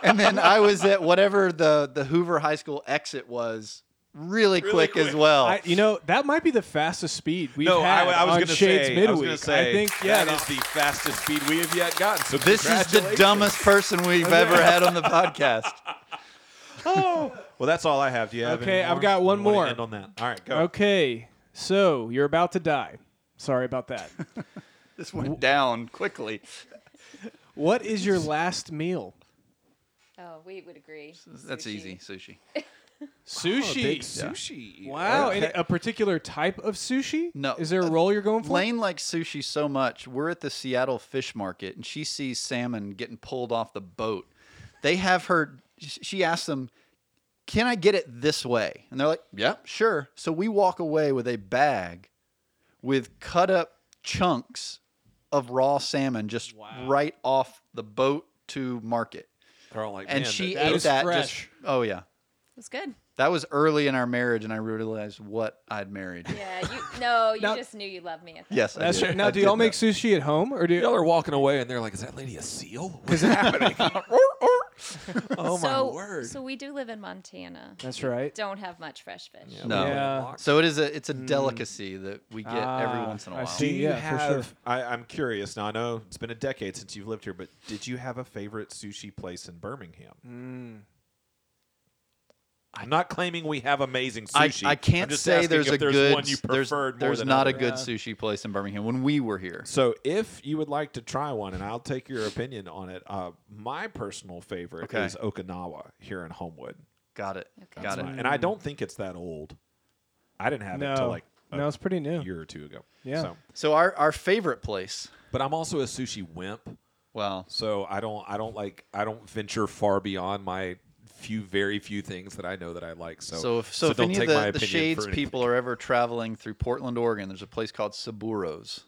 and then I was at whatever the the Hoover High School exit was really, quick, as well. I, you know, that might be the fastest speed we've no, I, had I was on going to Shades say. Midweek. I was going to think, yeah, that is the fastest speed we have yet gotten. So this is the dumbest person we've ever had on the podcast. oh. Well, that's all I have. Do you have? Okay, any I've got one more. End on that. All right, go. Okay, so you're about to die. Sorry about that. This went down quickly. what is your last meal? Oh, we would agree. That's Sushi. easy, sushi. Sushi. big sushi. Wow, Okay. and a particular type of sushi? No, Is there a uh, roll you're going for? Lane likes sushi so much. We're at the Seattle Fish Market, and she sees salmon getting pulled off the boat. They have her. She asks them, "Can I get it this way?" And they're like, "Yeah, sure." So we walk away with a bag with cut up chunks of raw salmon just right off the boat to market. They're all like, And man, she that- that ate that fresh. just. Oh yeah, It was good. that was early in our marriage, and I realized what I'd married. Yeah, you no, you Now- just knew you loved me. At that Yes, I That's did. true. Now, I do y'all make know. sushi at home, or do Y'all are walking away, and they're like, "Is that lady a seal? What's happening?" oh my so, word! So we do live in Montana. That's right. Don't have much fresh fish. No. Yeah. So it is a it's a delicacy that we get every Ah, once in a while. Do see. you Yeah, for sure. have? I, I'm curious. Now I know it's been a decade since you've lived here, but did you have a favorite sushi place in Birmingham? Mm. I'm not claiming we have amazing sushi. I I'm can't just say there's if a there's good one you there's, there's than not a good Yeah. sushi place in Birmingham when we were here. So if you would like to try one, and I'll take your opinion on it, uh, my personal favorite Okay. is Okinawa here in Homewood. Got it. Okay. Got it. That's. And I don't think it's that old. I didn't have it until like No, it's pretty new. year or two ago. Yeah. So, So our, our favorite place. but I'm also a sushi wimp, Well, so I don't I don't like I don't venture far beyond my few very few things that I know that I like. So so if so, if don't any of take my the, the opinion Shades people are ever traveling through Portland, Oregon, there's a place called Saburo's,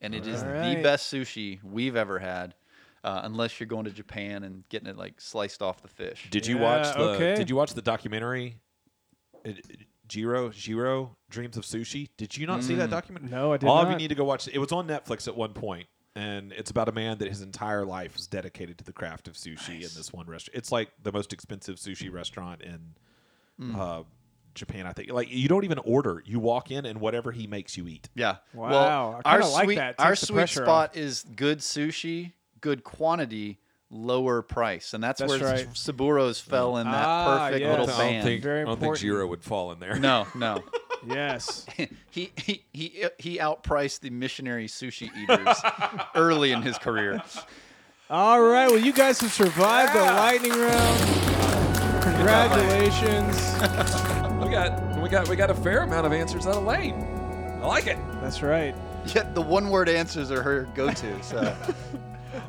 and it is the best sushi we've ever had. Uh, unless you're going to Japan and getting it like sliced off the fish. Did you Yeah, watch the okay. Did you watch the documentary? It, it- Jiro Jiro Dreams of Sushi. Did you not see that documentary? No, I did All of you need to go watch it. It was on Netflix at one point, and it's about a man that his entire life is dedicated to the craft of sushi in this one restaurant. It's like the most expensive sushi restaurant in Mm. uh, Japan. I think like you don't even order; you walk in and whatever he makes, you eat. Yeah. Wow, Well, I our kinda like sweet that. our sweet pressure spot is good sushi, good quantity, lower price, and that's, That's where right. Saburos fell in that Ah, perfect yes. little I don't band. think Very I don't think. Jiro would fall in there. No, no. Yes. he he he he outpriced the missionary sushi eaters early in his career. All right. Well, you guys have survived the lightning round. Congratulations. we got we got we got a fair amount of answers out of Lane. I like it. That's right. Yet the one word answers are her go to. So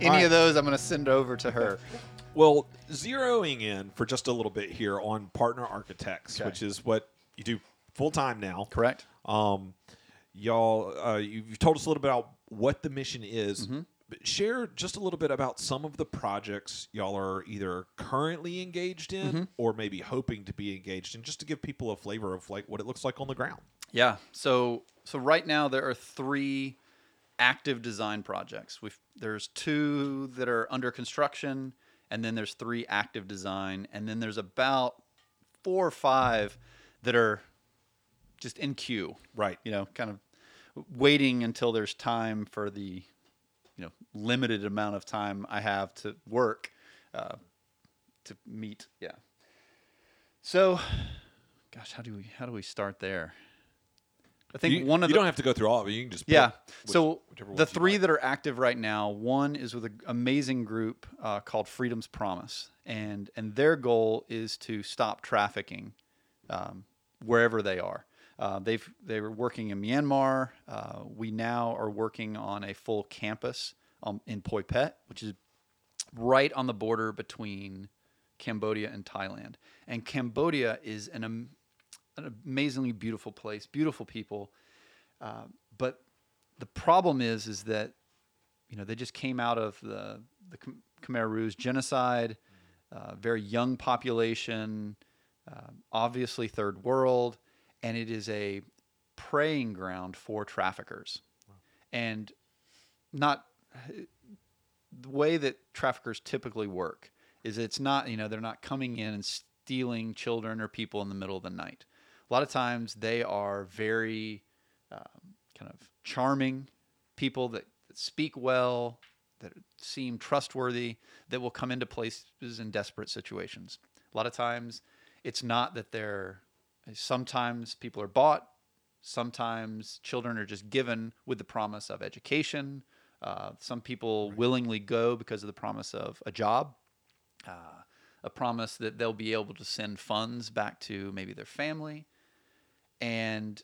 any right. of those, I'm going to send over to her. Well, zeroing in for just a little bit here on partner architects, Okay. which is what you do full time now. Correct. Um, y'all, uh, you- you've told us a little bit about what the mission is. Mm-hmm. But share just a little bit about some of the projects y'all are either currently engaged in Mm-hmm. or maybe hoping to be engaged in, just to give people a flavor of like what it looks like on the ground. Yeah. So so right now there are three active design projects. We've there's two that are under construction, and then there's three active design, and then there's about four or five that are just in queue. Right. You know, kind of waiting until there's time for the you know limited amount of time I have to work uh, to meet. Yeah. So, gosh, how do we how do we start there? I think you, one of you the don't have to go through all of it. You can just yeah. which- so the three like. that are active right now, one is with an amazing group uh, called Freedom's Promise, and and their goal is to stop trafficking um, wherever they are. Uh, they've they were working in Myanmar. Uh, we now are working on a full campus um, in Poipet, which is right on the border between Cambodia and Thailand. And Cambodia is an, am- an amazingly beautiful place, beautiful people. Uh, but the problem is, is that you know they just came out of the the Khmer- Rouge genocide, uh, very young population, uh, obviously third world, and it is a preying ground for traffickers, and not the way that traffickers typically work is it's not you know they're not coming in and stealing children or people in the middle of the night a lot of times they are very um, kind of charming people that, that speak well that seem trustworthy that will come into places in desperate situations. A lot of times it's not that they're sometimes people are bought sometimes children are just given with the promise of education. Uh, some people willingly go because of the promise of a job uh, a promise that they'll be able to send funds back to maybe their family and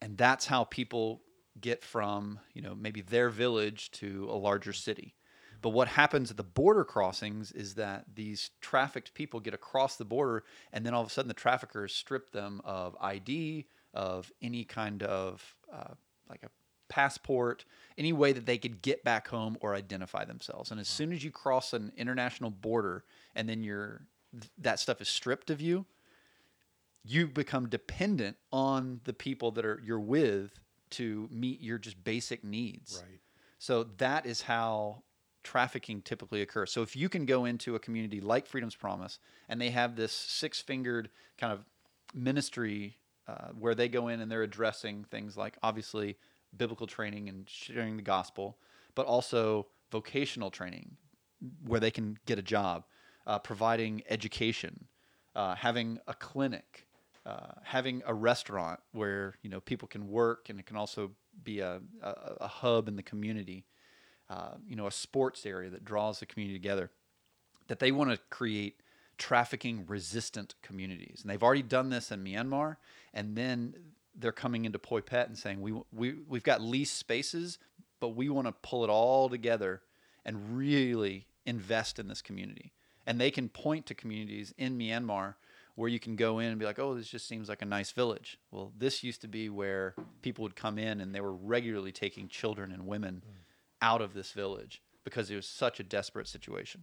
and that's how people get from you know maybe their village to a larger city. But what happens at the border crossings is that these trafficked people get across the border and then all of a sudden the traffickers strip them of id of any kind of uh, like a passport any way that they could get back home or identify themselves. And as soon as you cross an international border and then you're that stuff is stripped of you you become dependent on the people that are you're with to meet your just basic needs. Right. So that is how trafficking typically occurs. So if you can go into a community like Freedom's Promise and they have this six-fingered kind of ministry uh, where they go in and they're addressing things like obviously biblical training and sharing the gospel, but also vocational training where they can get a job, uh, providing education, uh, having a clinic, uh, having a restaurant where you know people can work and it can also be a, a, a hub in the community. Uh, you know, a sports area that draws the community together. That they want to create trafficking resistant communities, and they've already done this in Myanmar. And then they're coming into Poipet and saying we we we've got leased spaces, but we want to pull it all together and really invest in this community. And they can point to communities in Myanmar where you can go in and be like, oh, this just seems like a nice village. Well, this used to be where people would come in and they were regularly taking children and women out of this village because it was such a desperate situation.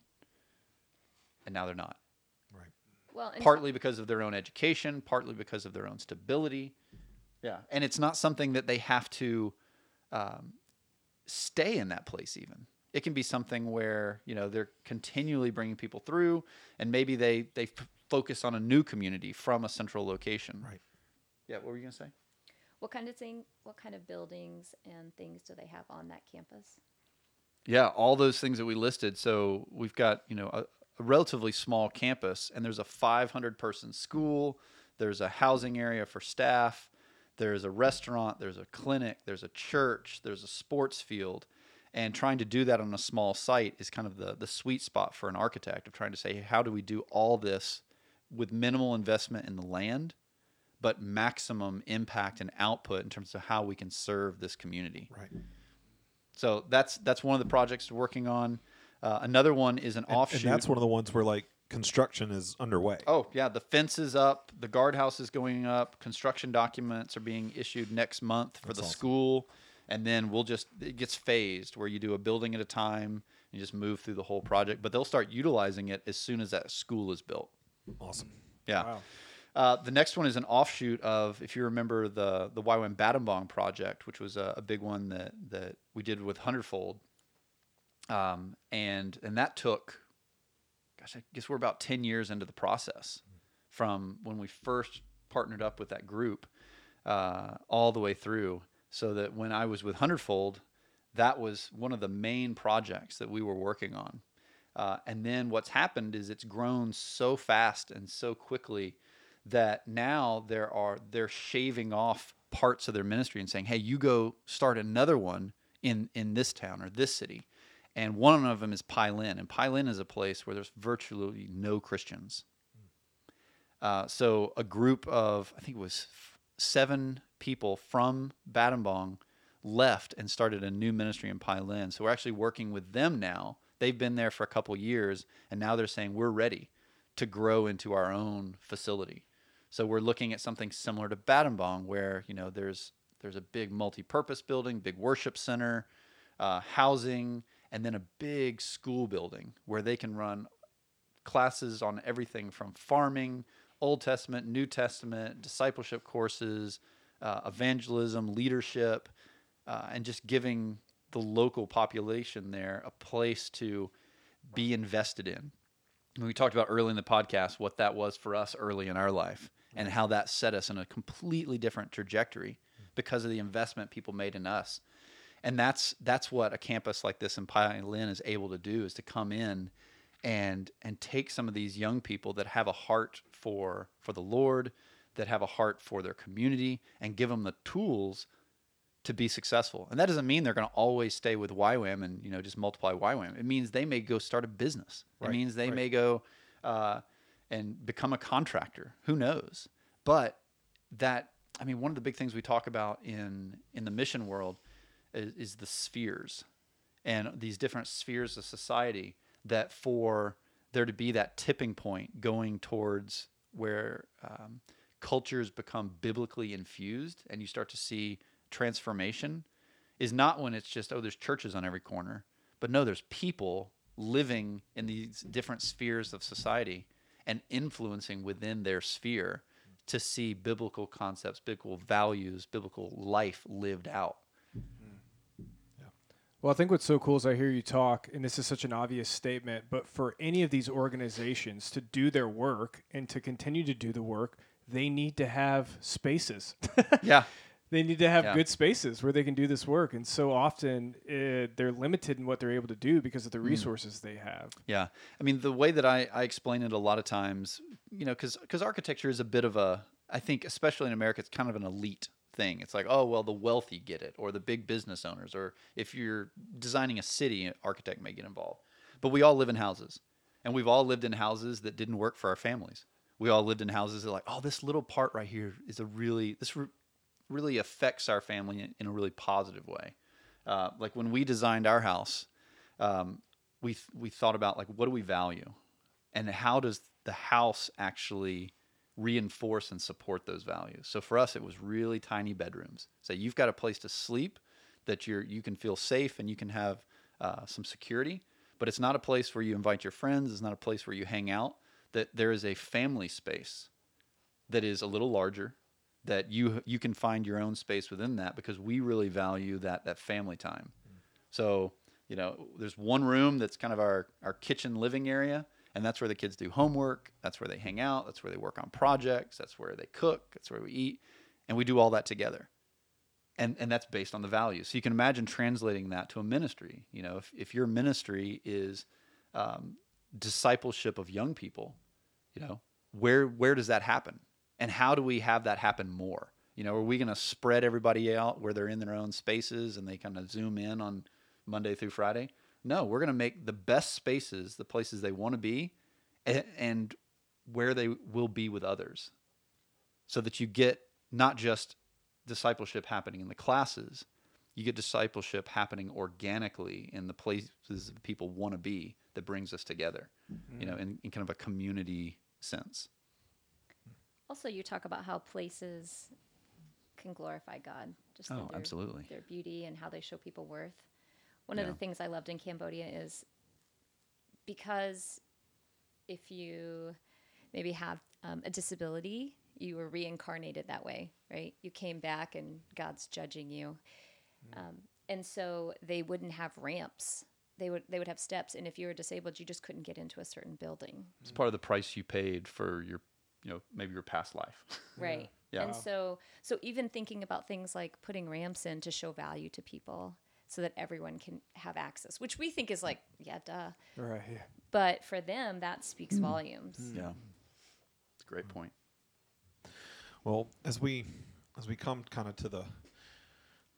And now they're not. Right. Well, and Partly because of their own education, partly because of their own stability. Yeah. And it's not something that they have to um, stay in that place even it can be something where you know they're continually bringing people through and maybe they they f- focus on a new community from a central location. Right. Yeah. What were you gonna say? What kind of thing? What kind of buildings and things do they have on that campus? Yeah, all those things that we listed. So we've got you know a, a relatively small campus, and there's a 500 person school. There's a housing area for staff. There's a restaurant. There's a clinic. There's a church. There's a sports field. And trying to do that on a small site is kind of the the sweet spot for an architect of trying to say, how do we do all this with minimal investment in the land, but maximum impact and output in terms of how we can serve this community. Right. So that's that's one of the projects we're working on. Uh, another one is an And, offshoot. and that's one of the ones where like construction is underway. Oh yeah, the fence is up, the guardhouse is going up, construction documents are being issued next month for That's the awesome. school, and then we'll just it gets phased where you do a building at a time and you just move through the whole project. But they'll start utilizing it as soon as that school is built. Awesome. Yeah. Wow. Uh, the next one is an offshoot of, if you remember the the YWAM Battambang project, which was a, a big one that that we did with Hundredfold, um, and and that took, gosh, I guess we're about ten years into the process, from when we first partnered up with that group, uh, all the way through, so that when I was with Hundredfold, that was one of the main projects that we were working on. Uh, and then what's happened is it's grown so fast and so quickly that now there are they're shaving off parts of their ministry and saying, "Hey, you go start another one in in this town or this city." And one of them is Pailin, and Pailin is a place where there's virtually no Christians. Uh, so a group of I think it was seven people from Battambang left and started a new ministry in Pailin. So we're actually working with them now. They've been there for a couple years, and now they're saying we're ready to grow into our own facility. So we're looking at something similar to Battambang, where you know there's there's a big multi-purpose building, big worship center, uh, housing, and then a big school building where they can run classes on everything from farming, Old Testament, New Testament, discipleship courses, uh, evangelism, leadership, uh, and just giving the local population there a place to be invested in. And we talked about early in the podcast what that was for us early in our life and how that set us in a completely different trajectory mm. because of the investment people made in us. And that's that's what a campus like this in Lynn is able to do is to come in and and take some of these young people that have a heart for for the Lord, that have a heart for their community and give them the tools to be successful. And that doesn't mean they're going to always stay with YWAM and you know just multiply YWAM. It means they may go start a business. It means they right. may go uh, and become a contractor. Who knows? But that I mean, one of the big things we talk about in in the mission world is, is the spheres and these different spheres of society. That for there to be that tipping point going towards where um, cultures become biblically infused and you start to see transformation is not when it's just oh there's churches on every corner but no there's people living in these different spheres of society and influencing within their sphere to see biblical concepts biblical values biblical life lived out Well, I think what's so cool is I hear you talk, and this is such an obvious statement, but for any of these organizations to do their work and to continue to do the work, they need to have spaces. yeah they need to have Yeah. good spaces where they can do this work. And so often uh, they're limited in what they're able to do because of Mm. the resources they have. Yeah, I mean the way that I, I explain it a lot of times, you know, because because architecture is a bit of a, I think especially in America, it's kind of an elite thing. It's like, oh well, the wealthy get it, or the big business owners, or if you're designing a city, an architect may get involved. But we all live in houses, and we've all lived in houses that didn't work for our families. We all lived in houses that like, oh, this little part right here is a really this really affects our family in, a really positive way. Uh, like when we designed our house, um, we we thought about like what do we value, and how does the house actually reinforce and support those values. So for us, it was really tiny bedrooms. So you've got a place to sleep that you're you can feel safe and you can have uh, some security, but it's not a place where you invite your friends. It's not a place where you hang out. That there is a family space that is a little larger that you you can find your own space within that because we really value that that family time. So, you know, there's one room that's kind of our our kitchen living area And that's where the kids do homework. That's where they hang out. That's where they work on projects. That's where they cook. That's where we eat. And we do all that together. And, and that's based on the values. So you can imagine translating that to a ministry. You know, if, if your ministry is um, discipleship of young people, you know, where where does that happen? And how do we have that happen more? You know, are we going to spread everybody out where they're in their own spaces and they kind of zoom in on Monday through Friday? No, we're going to make the best spaces the places they want to be and, and where they will be with others so that you get not just discipleship happening in the classes, you get discipleship happening organically in the places that people want to be that brings us together, you mm-hmm. know, in, in kind of a community sense. Also, you talk about how places can glorify God. Just Oh, their, absolutely. Their beauty and how they show people worth. One of the things I loved in Cambodia is because if you maybe have um, a disability, you were reincarnated that way, right? You came back and God's judging you. Um, and so they wouldn't have ramps. They would they would have steps, and if you were disabled, you just couldn't get into a certain building. It's part of the price you paid for your, you know, maybe your past life. Right. Yeah. And so so even thinking about things like putting ramps in to show value to people so that everyone can have access, which we think is like, yeah, duh. Right. Yeah. But for them that speaks mm. volumes. Mm. yeah. It's a great point. Well, as we as we come kind of to the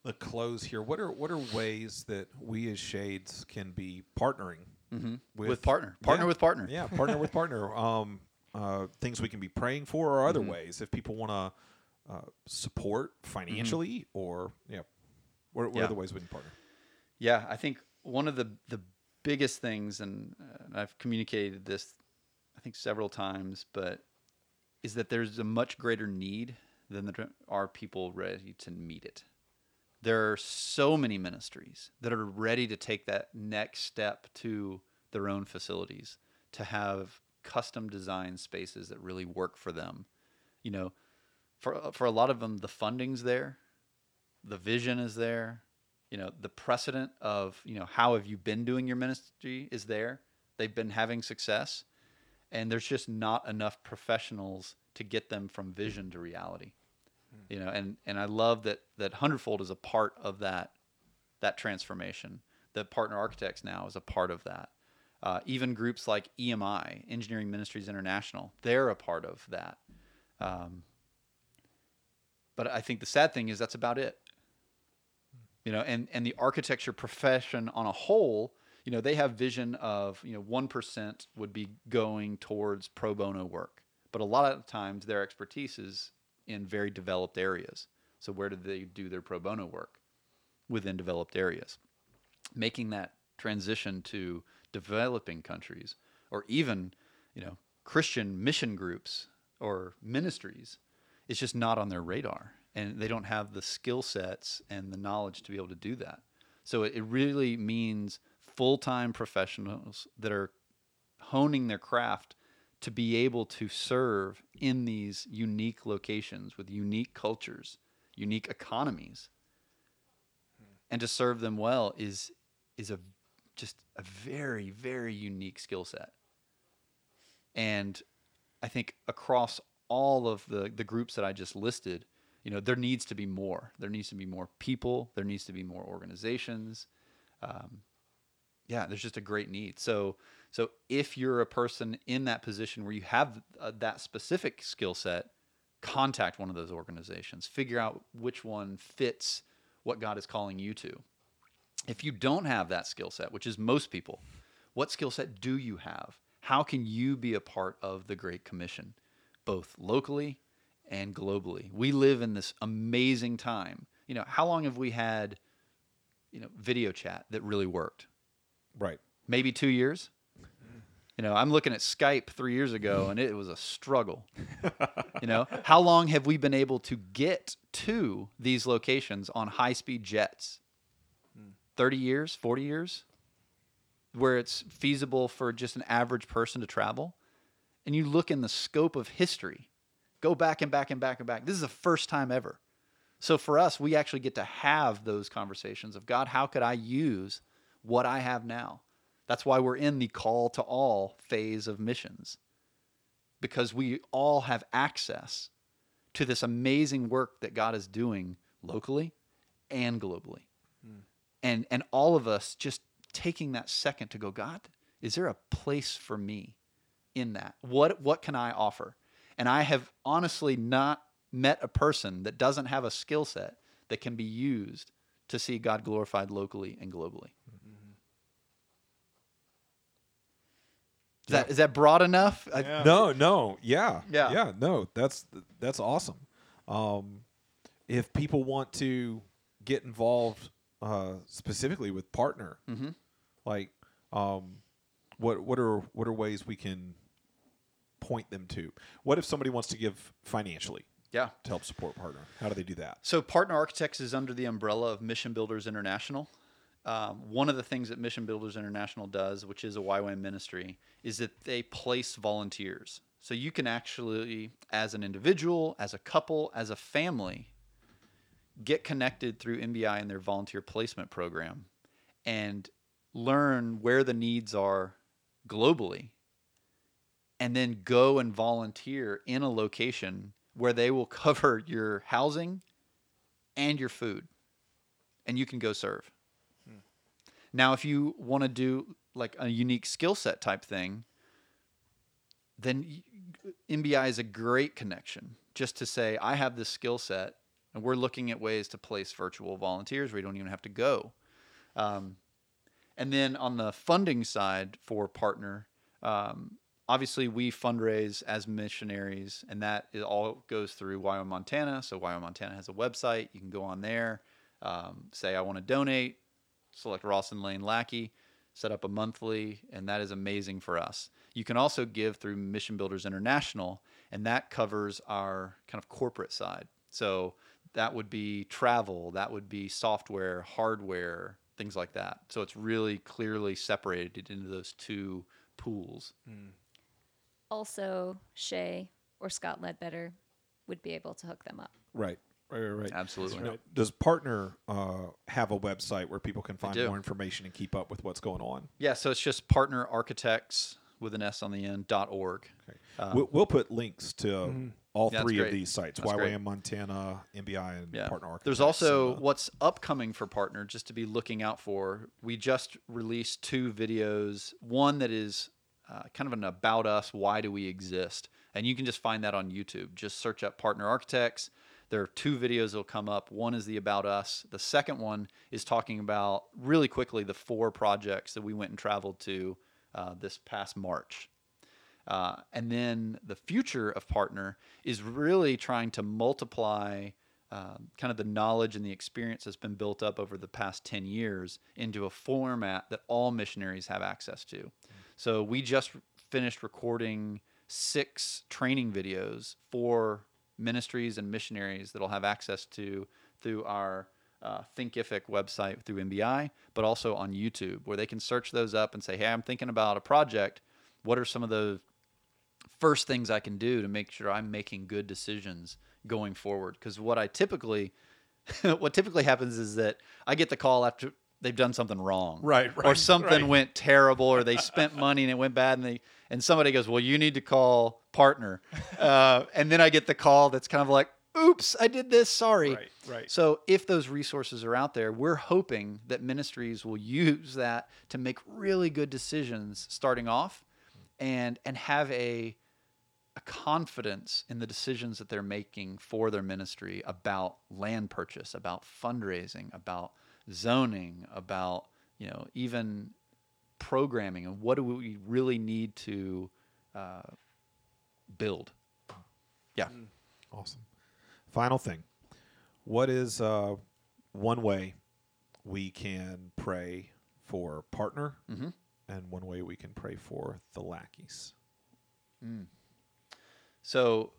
the close here, what are what are ways that we as Shades can be partnering mm-hmm. With, partner. Partner Yeah. with partner. Yeah, partner with partner. Um, uh, things we can be praying for, or other Mm-hmm. ways if people want to uh, support financially, or yeah, what, what Mm-hmm. Yeah. the ways we can partner? Yeah, I think one of the the biggest things, and, uh, and I've communicated this, I think several times, but is that there's a much greater need than there are people ready to meet it. There are so many ministries that are ready to take that next step to their own facilities to have custom design spaces that really work for them. You know, for for a lot of them, the funding's there, the vision is there, you know the precedent of you know how have you been doing your ministry is there. They've been having success and there's just not enough professionals to get them from vision to reality. Hmm. You know and and i love that that hundredfold is a part of that that transformation. That partner architects now is a part of that uh, even groups like emi engineering ministries international they're a part of that. Um, but i think the sad thing is that's about it. You know and and the architecture profession on a whole you know they have vision of you know 1% would be going towards pro bono work. But a lot of times their expertise is in very developed areas. So where do they do their pro bono work? Within developed areas. Making that transition to developing countries or even you know christian mission groups or ministries it's just not on their radar. And they don't have the skill sets and the knowledge to be able to do that. So it, really means full-time professionals that are honing their craft to be able to serve in these unique locations with unique cultures unique economies. Hmm. And to serve them well is is a just a very very unique skill set. And i think across all of the the groups that i just listed you know there needs to be more. There needs to be more people. There needs to be more organizations. Um, yeah there's just a great need. So so if you're a person in that position where you have uh, that specific skill set contact one of those organizations. Figure out which one fits what god is calling you to if you don't have that skill set, which is most people, what skill set do you have? How can you be a part of the Great Commission, both locally and globally? We live in this amazing time. You know, how long have we had, you know, video chat that really worked? Right. Maybe two years. You know, I'm looking at Skype three years ago, and it was a struggle. you know, how long have we been able to get to these locations on high-speed jets? 30 years, 40 years, where it's feasible for just an average person to travel. And you look in the scope of history, go back and back and back and back. This is the first time ever. So for us, we actually get to have those conversations of God, how could I use what I have now That's why we're in the call to all phase of missions. Because we all have access to this amazing work that God is doing locally and globally. And and all of us just taking that second to go, God, is there a place for me in that? What what can I offer? And I have honestly not met a person that doesn't have a skill set that can be used to see God glorified locally and globally. Is that is that broad enough? I- No, no, yeah, Yeah. yeah, no. That's that's awesome. Um, if people want to get involved uh, specifically with partner, Mhm. like, um, what what are what are ways we can point them to? What if somebody wants to give financially yeah. to help support partner? How do they do that? So, Partner Architects is under the umbrella of Mission Builders International. Um, one of the things that Mission Builders International does, which is a YWAM ministry, is that they place volunteers. So you can actually, as an individual, as a couple, as a family, get connected through MBI and their volunteer placement program and learn where the needs are globally and then go and volunteer in a location where they will cover your housing and your food and you can go serve. Hmm. Now if you want to do like a unique skill set type thing then mbi is a great connection. Just to say i have this skill set and we're looking at ways to place virtual volunteers where you don't even have to go um, and then on the funding side for partner, um, obviously we fundraise as missionaries, and that all goes through YWAM Montana. So YWAM Montana has a website. You can go on there, um, say I want to donate, select Ross and Lane Lackey, set up a monthly, and that is amazing for us. You can also give through Mission Builders International, and that covers our kind of corporate side. So that would be travel, that would be software, hardware, things like that. So it's really clearly separated into those two pools. Mm. Also, Shay or Scott Ledbetter would be able to hook them up. Right, right, right. right. Absolutely. Now, does partner uh, have a website where people can find more information and keep up with what's going on? Yeah, so it's just partner architects with an S on the end dot org. Uh, we'll, we'll put links to mm-hmm. All Yeah, three of these sites: That's great. YWAM Montana, MBI, and Yeah. Partner Architects. There's also And, uh, what's upcoming for Partner, just to be looking out for. We just released two videos. One that is uh, kind of an about us, why do we exist? And you can just find that on YouTube. Just search up Partner Architects. There are two videos that'll come up. One is the about us. The second one is talking about really quickly the four projects that we went and traveled to uh, this past March. Uh, and then the future of partner is really trying to multiply um, kind of the knowledge and the experience that's been built up over the past 10 years into a format that all missionaries have access to. So we just finished recording six training videos for ministries and missionaries that'll have access to through our uh, Thinkific website through MBI, but also on YouTube, where they can search those up and say, "Hey, I'm thinking about a project. What are some of the first things I can do to make sure I'm making good decisions going forward. Because what I typically, what typically happens is that I get the call after they've done something wrong, Right, or something right. went terrible, or they spent money and it went bad, and they and somebody goes, "Well, you need to call partner," uh, and then I get the call that's kind of like, "Oops, I did this. Sorry." Right, right. So if those resources are out there, we're hoping that ministries will use that to make really good decisions starting off and and have a a confidence in the decisions that they're making for their ministry about land purchase, about fundraising, about zoning, about you know even programming and what do we really need to uh, build. Yeah. Awesome. Final thing. What is uh, one way we can pray for partner Mhm. and one way we can pray for the lackeys? So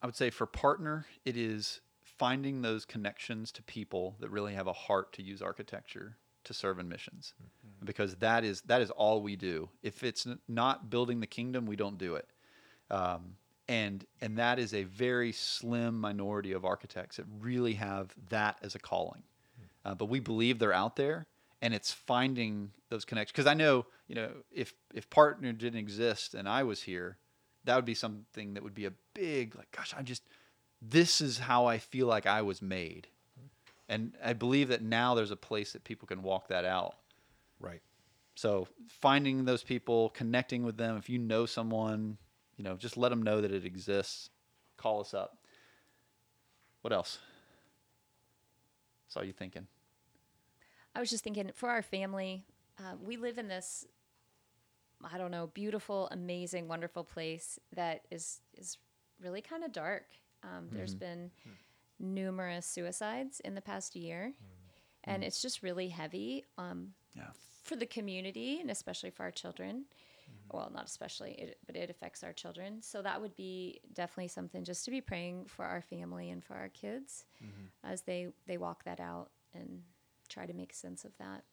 I would say for partner, it is finding those connections to people that really have a heart to use architecture to serve in missions. Because that is that is all we do. If it's not building the kingdom, we don't do it. Um, and and that is a very slim minority of architects that really have that as a calling. Uh, but we believe they're out there, and it's finding those connections. Because I know, you know, if if partner didn't exist and I was here, that would be something that would be a big like, gosh, i'm just this is how I feel like I was made, and I believe that now there's a place that people can walk that out. Right. So finding those people, connecting with them. If you know someone, you know, just let them know that it exists. Call us up. What else? Saw you thinking. I was just thinking for our family, uh, we live in this, I don't know, beautiful, amazing, wonderful place that is is really kind of dark. Um, There's mm-hmm. been hmm. numerous suicides in the past year, hmm. and hmm. it's just really heavy um, Yeah. for the community and especially for our children. Mm-hmm. Well, not especially, it, but it affects our children. So that would be definitely something just to be praying for our family and for our kids mm-hmm. as they they walk that out and try to make sense of that.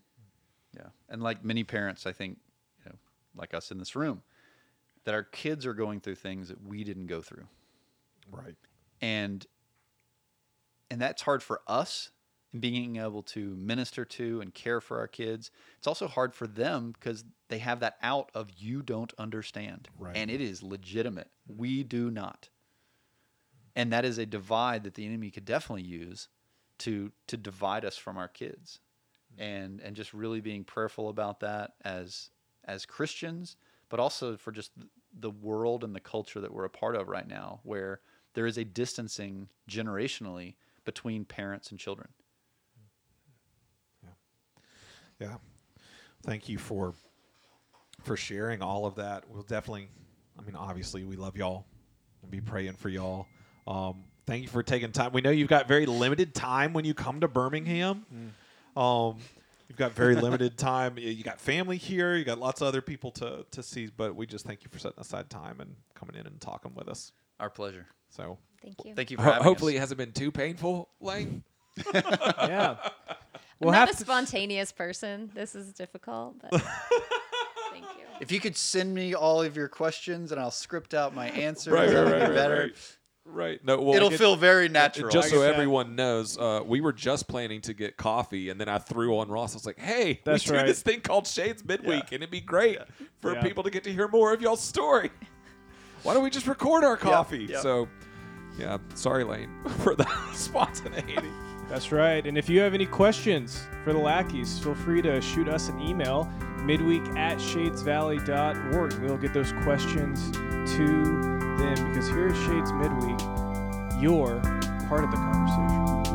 Yeah. And like many parents, I think, like us in this room, that our kids are going through things that we didn't go through. Right. And and that's hard for us being able to minister to and care for our kids. It's also hard for them because they have that out of you don't understand. Right. And it is legitimate. We do not. And that is a divide that the enemy could definitely use to to divide us from our kids. Mm-hmm. And and just really being prayerful about that as as Christians, but also for just the world and the culture that we're a part of right now where there is a distancing generationally between parents and children. Yeah. Thank you for for sharing all of that. We'll definitely I mean obviously we love y'all. We'll be praying for y'all. Um, thank you for taking time. We know you've got very limited time when you come to Birmingham. Um, you've got very limited time. You you got family here. You got lots of other people to to see. But we just thank you for setting aside time and coming in and talking with us. Our pleasure. So Thank you. Thank you for ho- having hopefully us. it hasn't been too painful, Lane. yeah. I'm not have a to- spontaneous person. This is difficult, but thank you. If you could send me all of your questions and I'll script out my answers, Right, right, right, be right, better. Right. Right. No, well, It'll it- feel very natural. Just so get that. everyone knows, uh, we were just planning to get coffee, and then I threw on Ross. I was like, "Hey, That's we do this thing called Shades Midweek, and it'd be great for Yeah. people to get to hear more of y'all's story. Why don't we just record our coffee?" yep. So, yeah, sorry, Lane, for the spontaneity. That's right. And if you have any questions for the lackeys, feel free to shoot us an email midweek at shadesvalley.org. We'll get those questions to them because here at Shades Midweek, you're part of the conversation.